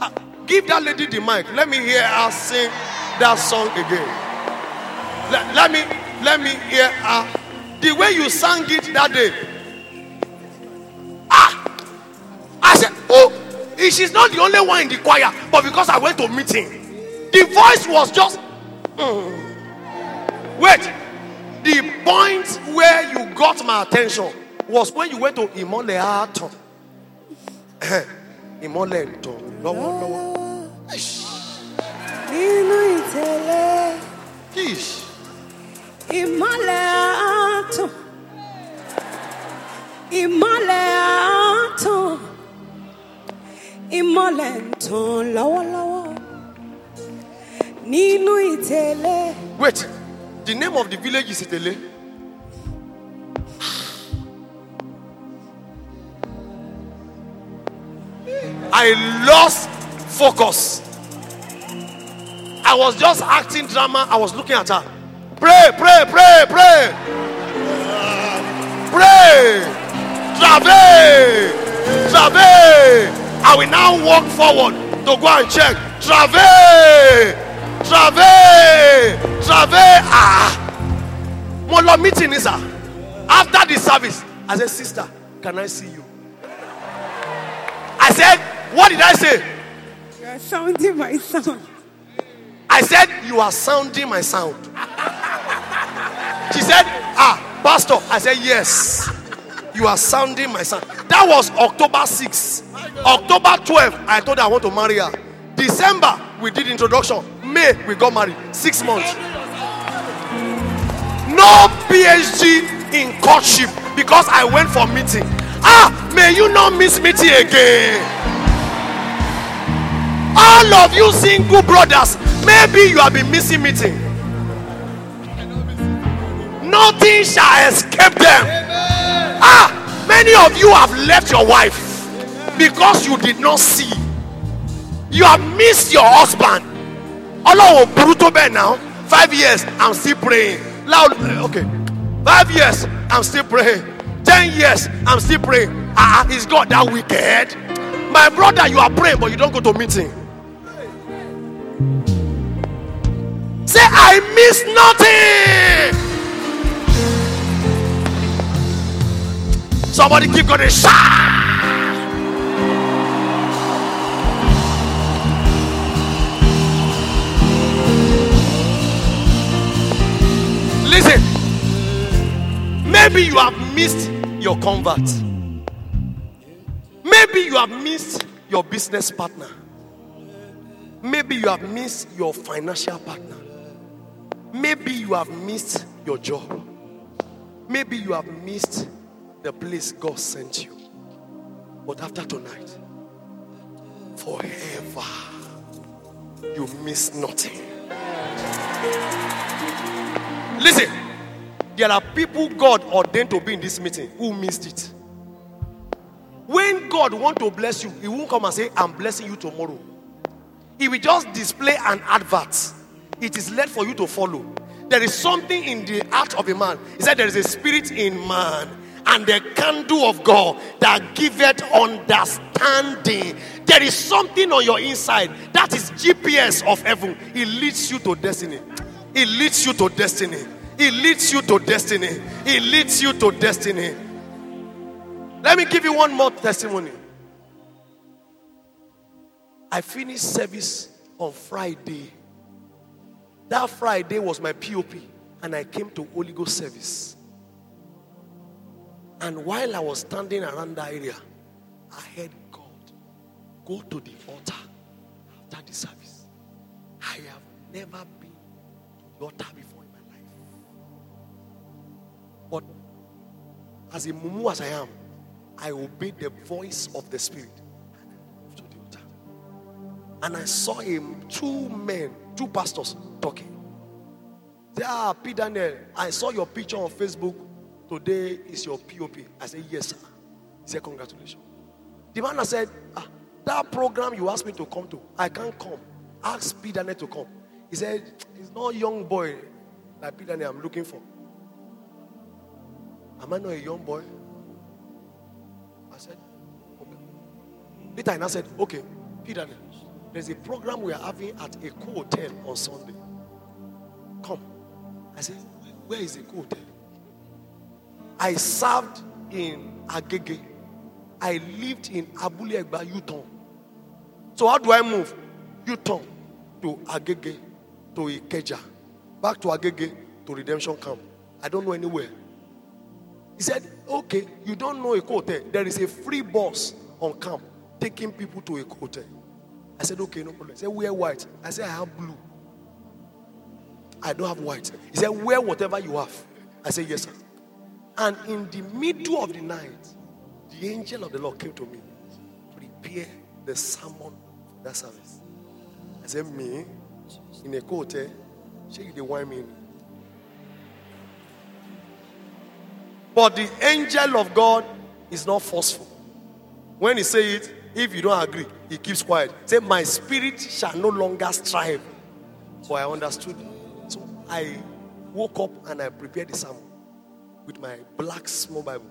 Ah, give that lady the mic. Let me hear her sing that song again. Let, let me let me hear her. The way you sang it that day. She's not the only one in the choir, but because I went to meeting, the voice was just. mm. Wait, the point where you got my attention was when you went to Imole Aton. Imole Aton. lọ́wọ́lọ́wọ́. nínú ìtẹ̀lẹ̀ ìmọ̀lẹ̀ àtàn ìmọ̀lẹ̀ àtàn ìmọ̀lẹ̀ nínú ìtẹ̀lẹ̀ Wait, the name of the village is Itele. I lost focus. I was just acting drama. I was looking at her. Pray, pray, pray, pray. Pray. Travail. Travail. I will now walk forward to go and check. Travail. Travail. Travail. Ah. Mo lọ meeting sir. After the service, I said, Sister, can I see you? I said, What did I say? you are sounding my sound I said, You are sounding my sound. She said, Ah, Pastor. I said, Yes. You are sounding my sound. That was October 6. October 12th, I told her I want to marry her. December, we did introduction. May, we got married. Six months. No PhD in courtship because I went for meeting. Ah, may you not miss meeting again. All of you single brothers, maybe you have been missing meeting. Nothing shall escape them. Ah, many of you have left your wife because you did not see. You have missed your husband. Ọlọ́run burú tó bẹ́ẹ̀ now. Five years, I'm still praying. Loud, eh, okay. Five years, I'm still praying. Ten years, I'm still praying. Ah, is God that wicked? My brother, you are praying, but you don't go to meeting. Say, I miss nothing. Somebody keep going. Shout. Listen. Maybe you have missed your convert. Maybe you have missed your business partner. Maybe you have missed your financial partner. Maybe you have missed your job. Maybe you have missed the place God sent you. But after tonight, forever, you miss nothing. Listen, there are people God ordained to be in this meeting who missed it. When God want to bless you, He won't come and say, I'm blessing you tomorrow. He will just display an advert. It is led for you to follow. There is something in the heart of a man. He said, There is a spirit in man, and the candle of God that giveth understanding. There is something on your inside that is GPS of heaven. It leads you to destiny. It leads you to destiny. It leads you to destiny. It leads you to destiny. Let me give you one more testimony. I finished service on Friday. That Friday was my POP, and I came to Holy Ghost service. And while I was standing around that area, I heard God go to the altar after the service. I have never to before in my life. But as a mumu as I am, I obeyed the voice of the Spirit and I the altar. And I saw him, two men, two pastors talking. Say, ah, P. Daniel, I saw your picture on Facebook. Today is your POP. I said, yes, sir. He said, congratulations. The man has said, ah, that program you asked me to come to, I can't come. Ask P. Daniel to come. He said, it's not young boy like P. Daniel I'm looking for. Am I not a young boy? I said, okay. And I said, okay, Peter, there's a program we are having at Eko hotel on Sunday. Come. I said, where is the co hotel? I served in Agege. I lived in Abule Egba, Uton. So how do I move? Uton to Agege, to Ikeja, back to Agege, to Redemption Camp. I don't know anywhere. He said, okay, you don't know a hotel. There is a free bus on camp taking people to a hotel. I said, okay, no problem. He said, wear white. I said, I have blue. I don't have white. He said, wear whatever you have. I said, yes, sir. And in the middle of the night, the angel of the Lord came to me. Prepare the sermon for that service. I said, me in a hotel, eh, shake the wine me. But the angel of God is not forceful. When he say it, if you don't agree, he keeps quiet. Say, my spirit shall no longer strive. For I understood. So I woke up and I prepared the sermon with my black small Bible.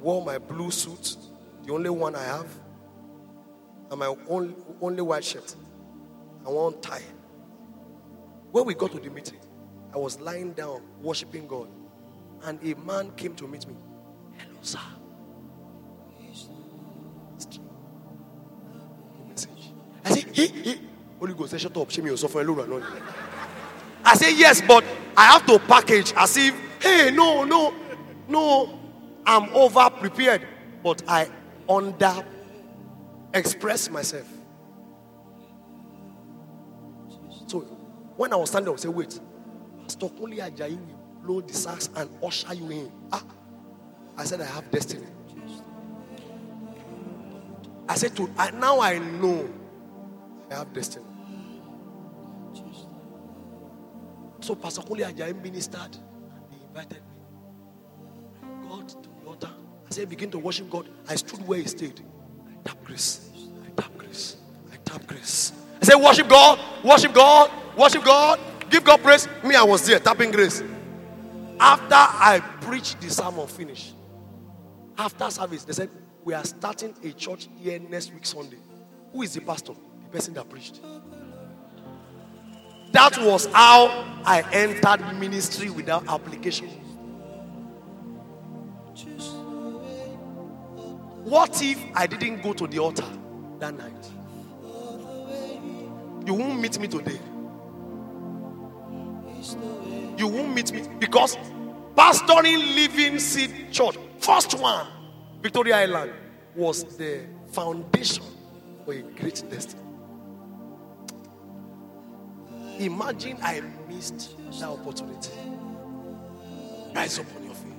Wore my blue suit, the only one I have, and my only, only white shirt, and one tie. When we got to the meeting, I was lying down worshiping God, and a man came to meet me. Hello, sir. I said, hey, hey. Holy Ghost, shut up. Shame a I say, yes, but I have to package as if, hey, no, no, no, I'm over prepared. But I under express myself. When I was standing I said, wait, Pastor Kunle Ajayi will blow the sax and usher you in. Ah, I said, I have destiny. I said to I, now I know I have destiny. So Pastor Kunle Ajayi ministered. And he invited me. I got to the altar. I said, begin to worship God. I stood where he stayed. I tap grace. I tap grace. I tap grace. I said, worship God, worship God, worship God, give God praise. Me, I was there tapping grace. After I preached the sermon finish, after service, they said, We are starting a church here next week, Sunday. Who is the pastor? The person that preached. That was how I entered ministry without application. What if I didn't go to the altar that night? You won't meet me today. You won't meet me because pastoring Living Seed Church, first one, Victoria Island, was the foundation for a great destiny. Imagine I missed that opportunity. Rise up on your feet.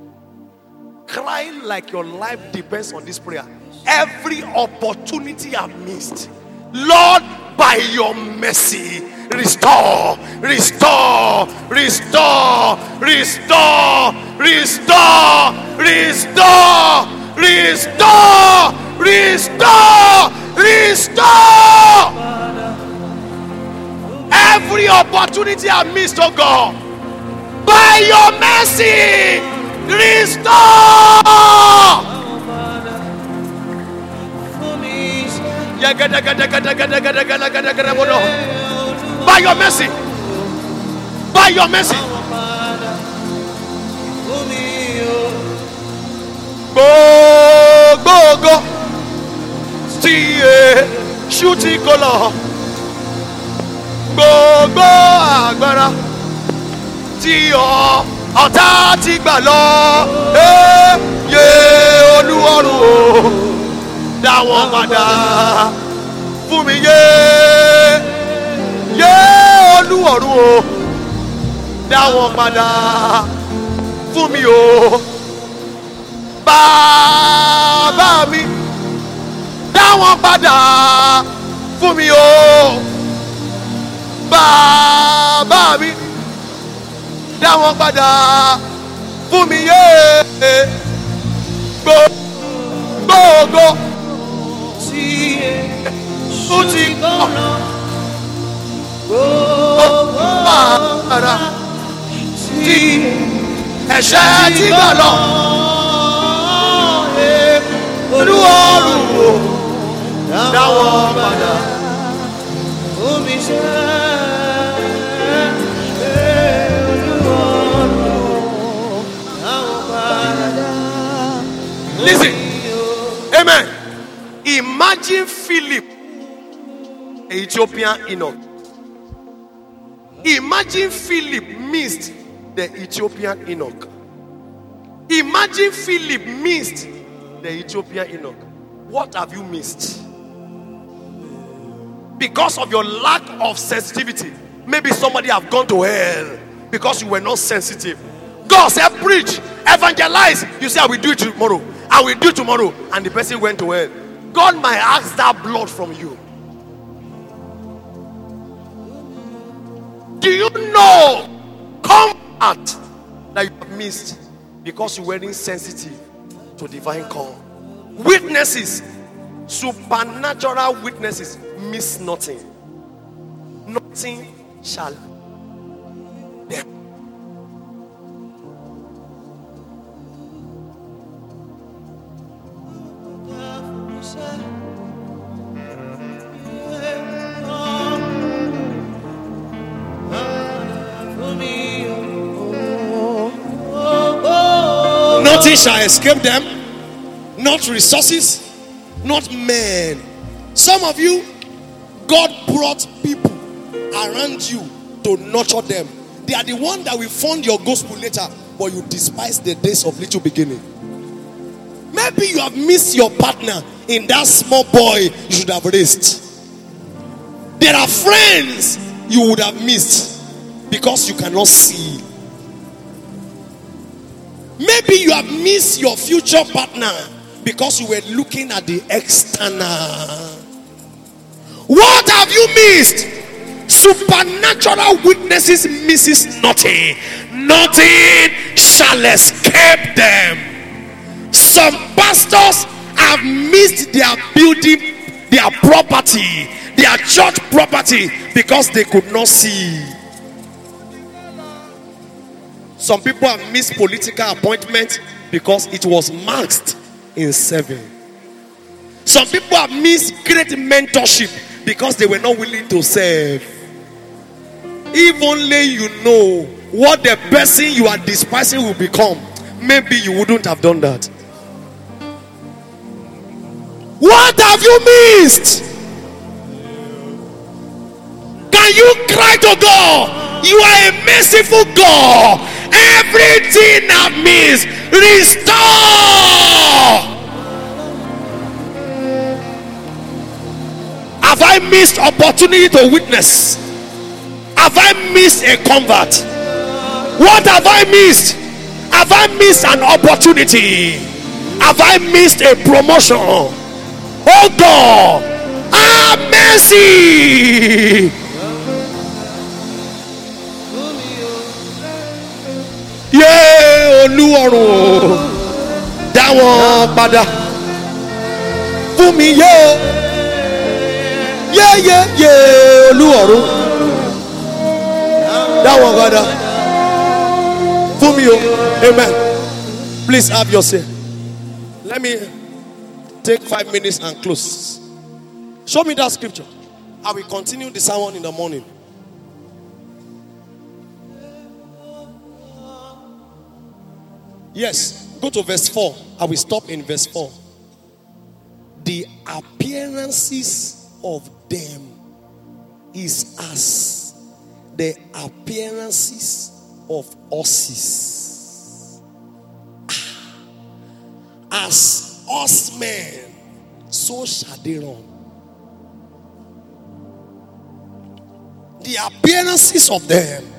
Crying like your life depends on this prayer. Every opportunity I missed, Lord, by your mercy, restore, restore, restore, restore, restore, restore, restore, restore, restore. Every opportunity I missed, oh God, by your mercy, restore. By your mercy, by your mercy. Gbogbo tí èṣù ti kó lọ. Gbogbo agbára ọ ọ̀tá ti gbà lọ. Yé olúwọ́run o dá wọn padà fún mi yé yé olúwọ̀run o. Dá wọn padà fún mi o. Bàbá mi dá wọn padà fún mi o. Bàbá mi dá wọn padà fún mi yé. Gbogbo ó ti kọ́ ẹ̀ṣẹ̀ ti wò dáwọ́ padà. Omi ṣe wò dáwọ́ padà. Listen, amen. Imagine Philip, Ethiopian eunuch. Imagine Philip missed the Ethiopian eunuch. Imagine Philip missed the Ethiopian eunuch. What have you missed? Because of your lack of sensitivity. Maybe somebody have gone to hell because you were not sensitive. God said, preach, evangelize. You say, I will do it tomorrow. I will do it tomorrow. And the person went to hell. God might ask that blood from you. Do you know comfort that you have missed because you weren't sensitive to divine call? Witnesses, supernatural witnesses, miss nothing. Nothing shall them. Nothing shall escape them, not resources, not men. Some of you, God brought people around you to nurture them. They are the one that will fund your gospel later, but you despise the days of little beginning. Maybe you have missed your partner in that small boy you should have raised. There are friends you would have missed because you cannot see. Maybe you have missed your future partner because you were looking at the external. What have you missed? Supernatural witnesses misses nothing. Nothing shall escape them. Some pastors have missed their building, their property, their church property because they could not see. Some people have missed political appointments because it was masked in seven. Some people have missed great mentorship because they were not willing to serve. If only you know what the person you are despising will become, maybe you wouldn't have done that. What have you missed? Can you cry to God? You are a merciful God. Everything I've missed, restore. Have I missed opportunity to witness? Have I missed a convert? What have I missed? Have I missed an opportunity? Have I missed a promotion? Oh God, have mercy. Olúwarùn dá wọn padà. Fún mi yé. O yé yé yé olúwarùn dá wọn padà. Fún mi o. Amen. Please have your say let me take five minutes and close. Show me that scripture. I will continue the sermon in the morning Yes, go to verse 4. I will stop in verse 4. The appearances of them is as the appearances of horses. Ah. As horsemen, so shall they run. The appearances of them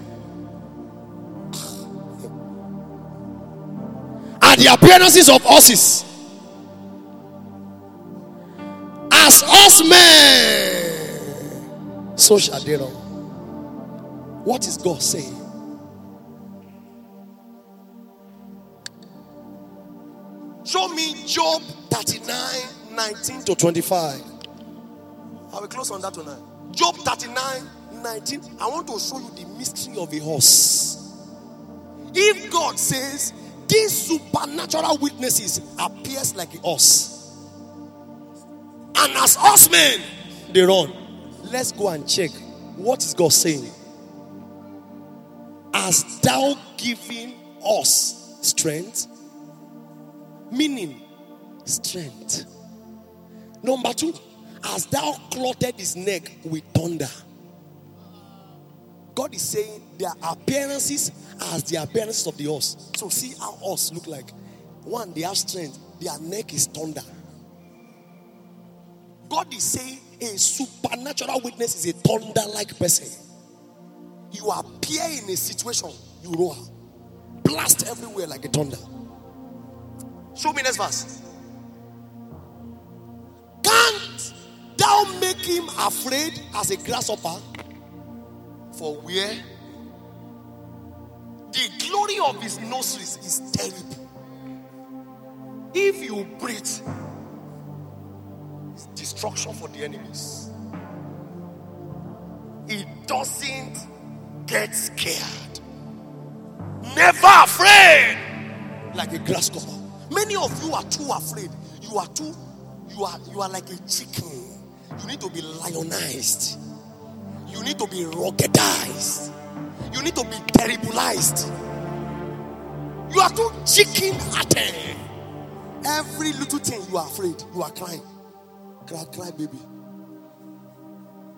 are the appearances of horses. As horsemen, so shall they run. What is God saying? Show me Job 39 19 to 25. I will close on that tonight. Job 39 19. I want to show you the mystery of a horse. If God says these supernatural witnesses appears like us. and as us men, they run. Let's go and check what is God saying. As thou giving us strength, meaning strength. Number two, as thou clothed his neck with thunder. God is saying their appearances as the appearances of the horse. So see how horse look like. One, they have strength. Their neck is thunder. God is saying a supernatural witness is a thunder-like person. You appear in a situation, you roar, blast everywhere like a thunder. Show me next verse. Can't thou make him afraid as a grasshopper? For where the glory of his nostrils is terrible. If you breathe, it's destruction for the enemies. He doesn't get scared. Never afraid. Like a grasshopper. Many of you are too afraid. You are too, you are you are like a chicken. You need to be lionized. You need to be ruggedized. You need to be terribleized. You are too chicken hearted. Every little thing you are afraid, you are crying. Cry, cry, baby.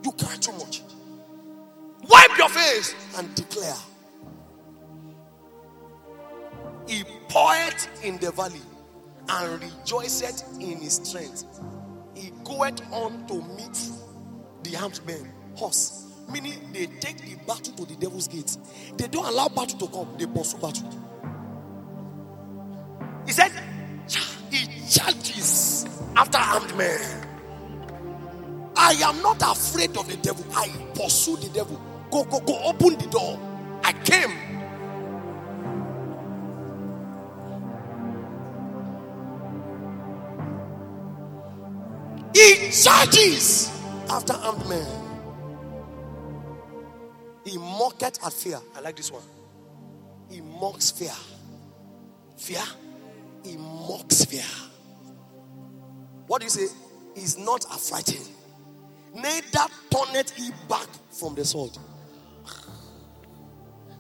You cry too much. Wipe your face and declare. He poet in the valley and rejoiceth in his strength. He goeth on to meet the armed men, horse. Meaning they take the battle to the devil's gates. They don't allow battle to come, they pursue battle. He said, "Cha- He charges after armed men. I am not afraid of the devil. I pursue the devil. Go, go, go, open the door. I came. He charges after armed men. He mocketh at fear. I like this one. He mocks fear. Fear? He mocks fear. What do you say? He's not affrighted. Neither turneth he back from the sword.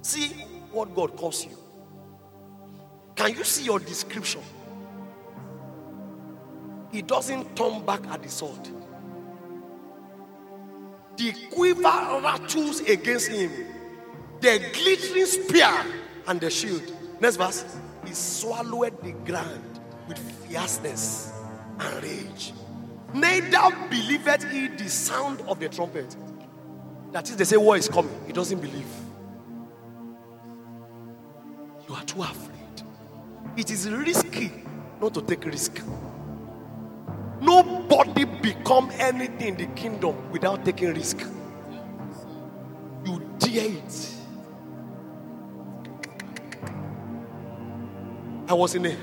See what God calls you. Can you see your description? He doesn't turn back at the sword. The quiver rattles against him. The glittering spear and the shield. Next verse. He swallowed the ground with fierceness and rage. Neither believeth he the sound of the trumpet. That is, they say war is coming. He doesn't believe. You are too afraid. It is risky not to take risk. Nobody become anything in the kingdom without taking risk. You dare it. I was in a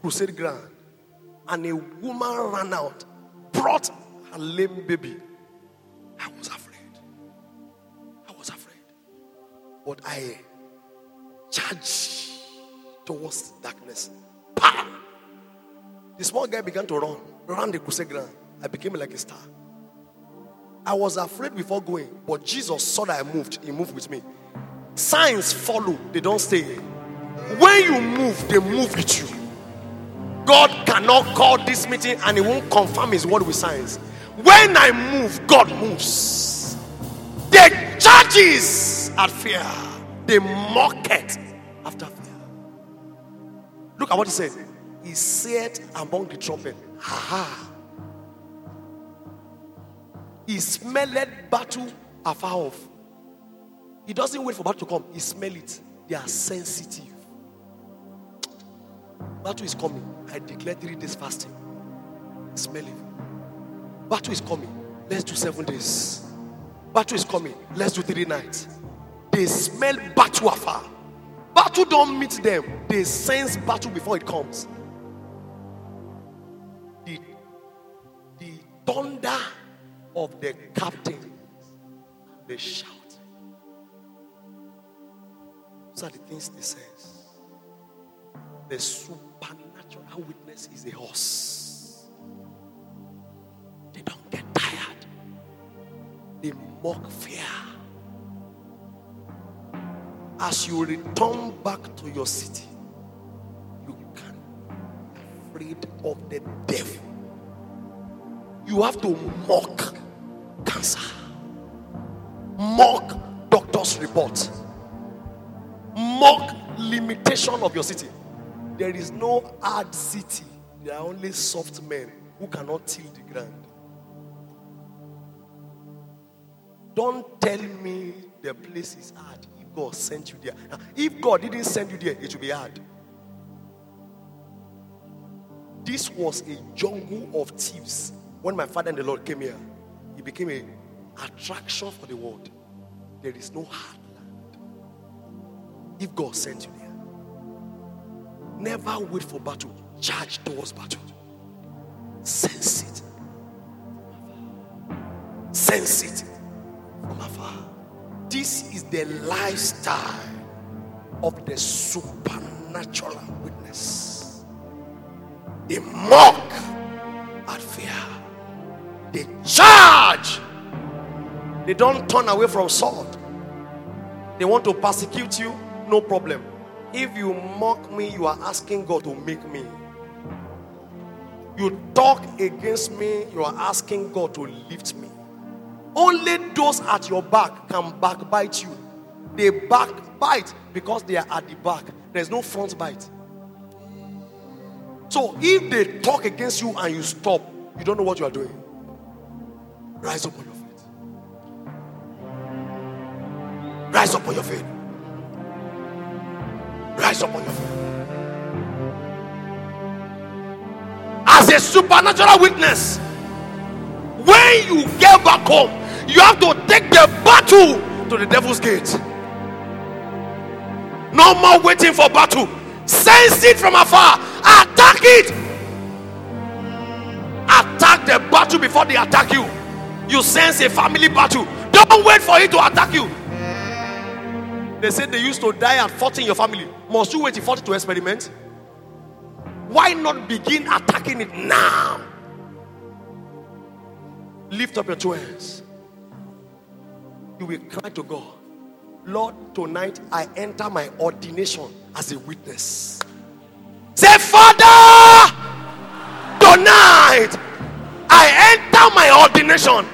crusade ground and a woman ran out, brought her lame baby. I was afraid. I was afraid. But I charged towards darkness. The small guy began to run, ran the crusade ground. I became like a star. I was afraid before going, but Jesus saw that I moved. He moved with me. Signs follow, they don't stay. When you move, they move with you. God cannot call this meeting and He won't confirm His word with signs. When I move, God moves. The judges at fear, they mock it after fear. Look at what He said. He said among the trumpet, Ha He smelled battle afar off. He doesn't wait for battle to come, he smell it. They are sensitive. Battle is coming. I declare three days fasting. Smell it. Battle is coming. Let's do seven days. Battle is coming. Let's do three nights. They smell battle afar. Battle don't meet them. They sense battle before it comes. Thunder of the captain, they shout. Those are the things they sense. The supernatural witness is a horse. They don't get tired. They mock fear. As you return back to your city, you can be afraid of the devil. You have to mock cancer, mock doctor's report, mock limitation of your city. There is no hard city. There are only soft men who cannot till the ground. Don't tell me the place is hard if God sent you there. Now, if God didn't send you there, it will be hard. This was a jungle of thieves. When my father and the Lord came here, he became a attraction for the world. There is no hard land. If God sent you there, Never wait for battle. Charge towards battle. Sense it. Sense it from afar. This is the lifestyle of the supernatural witness. They mock at fear. They charge. They don't turn away from sword. They want to persecute you, no problem. If you mock me, you are asking God to make me. You talk against me, you are asking God to lift me. Only those at your back can backbite you. They backbite because they are at the back. There's no front bite. So if they talk against you and you stop, you don't know what you are doing. Rise up on your feet. Rise up on your feet. Rise up on your feet. As a supernatural witness, when you get back home, you have to take the battle to the devil's gate. No more waiting for battle. Sense it from afar. Attack it. Attack the battle before they attack you. You sense a family battle. Don't wait for it to attack you. They said they used to die at 40 in your family. Must you wait till 40 to experiment? Why not begin attacking it now? Lift up your two hands. You will cry to God. Lord, tonight I enter my ordination as a witness. Say, Father, tonight I enter my ordination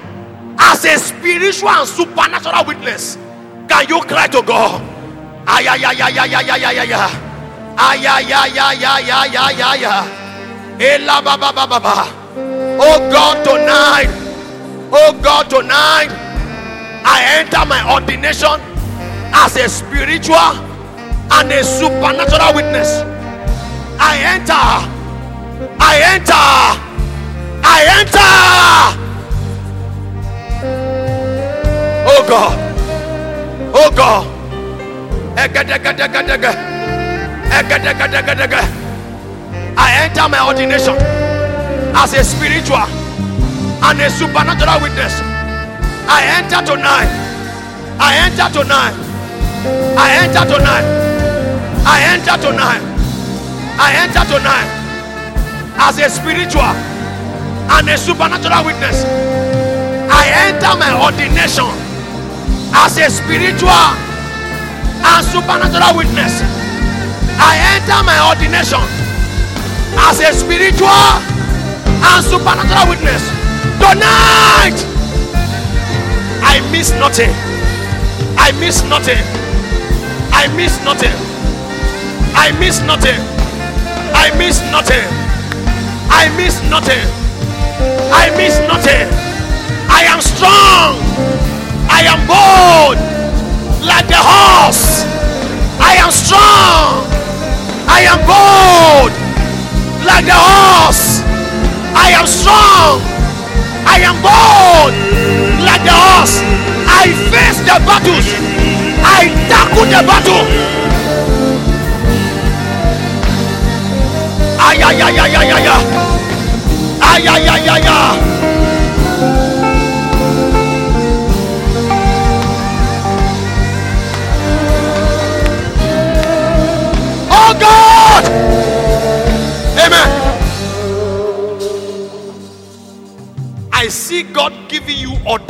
as a spiritual and supernatural witness. Can you cry to God? Oh God, tonight, oh God, tonight, I enter my ordination as a spiritual and a supernatural witness. I enter, I enter, I enter. Oh God, oh God. I enter my ordination as a spiritual and a supernatural witness. I enter tonight. I enter tonight. I enter tonight. I enter tonight. I enter tonight as a spiritual and a supernatural witness. I enter my ordination as a spiritual and supernatural witness. I enter my ordination as a spiritual and supernatural witness. Tonight, I miss nothing. I miss nothing. I miss nothing. I miss nothing. I miss nothing. I miss nothing. I miss nothing. I am strong. I am bold like the horse. I am strong. I am bold like the horse. I am strong. I am bold like the horse. I face the battles. I tackle the battle. Ay, ay, ay, ay, ay, ay, ay. Ay, ay, ay, ay.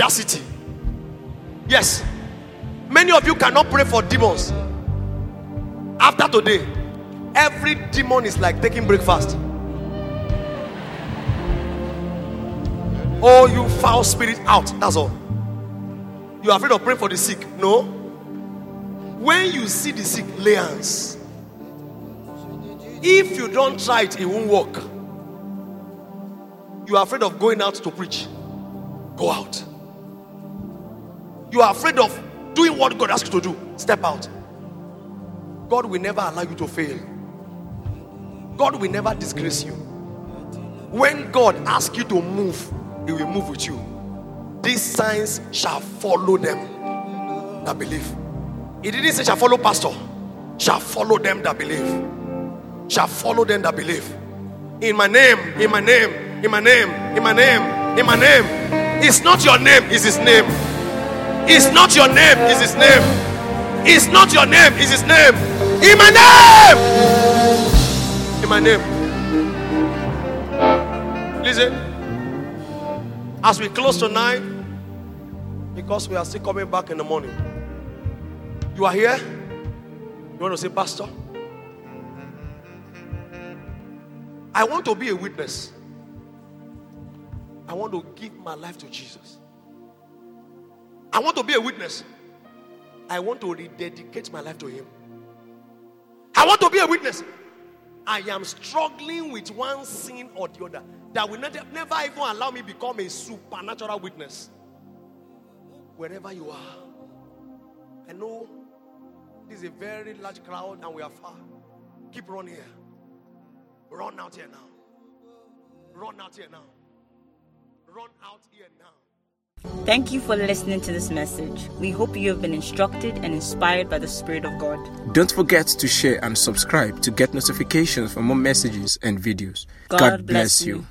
Audacity. Yes. Many of you cannot pray for demons. After today, every demon is like taking breakfast. Oh, you foul spirit out. That's all. You are afraid of praying for the sick. No. When you see the sick, lay hands. If you don't try it, it won't work. You are afraid of going out to preach. Go out. You are afraid of doing what God asks you to do. Step out. God will never allow you to fail. God will never disgrace you. When God asks you to move, He will move with you. These signs shall follow them that believe. He didn't say shall follow pastor, shall follow them that believe. Shall follow them that believe. In my name, in my name, in my name, in my name, in my name. It's not your name, it's his name. It's not your name, it's his name. It's not your name, it's his name. In my name. In my name. Listen. As we close tonight, because we are still coming back in the morning. You are here? You want to say, Pastor? I want to be a witness. I want to give my life to Jesus. I want to be a witness. I want to rededicate my life to Him. I want to be a witness. I am struggling with one sin or the other that will never, never even allow me become a supernatural witness. Wherever you are, I know this is a very large crowd and we are far. Keep running here. Run out here now. Run out here now. Run out here now. Thank you for listening to this message. We hope you have been instructed and inspired by the Spirit of God. Don't forget to share and subscribe to get notifications for more messages and videos. God bless you.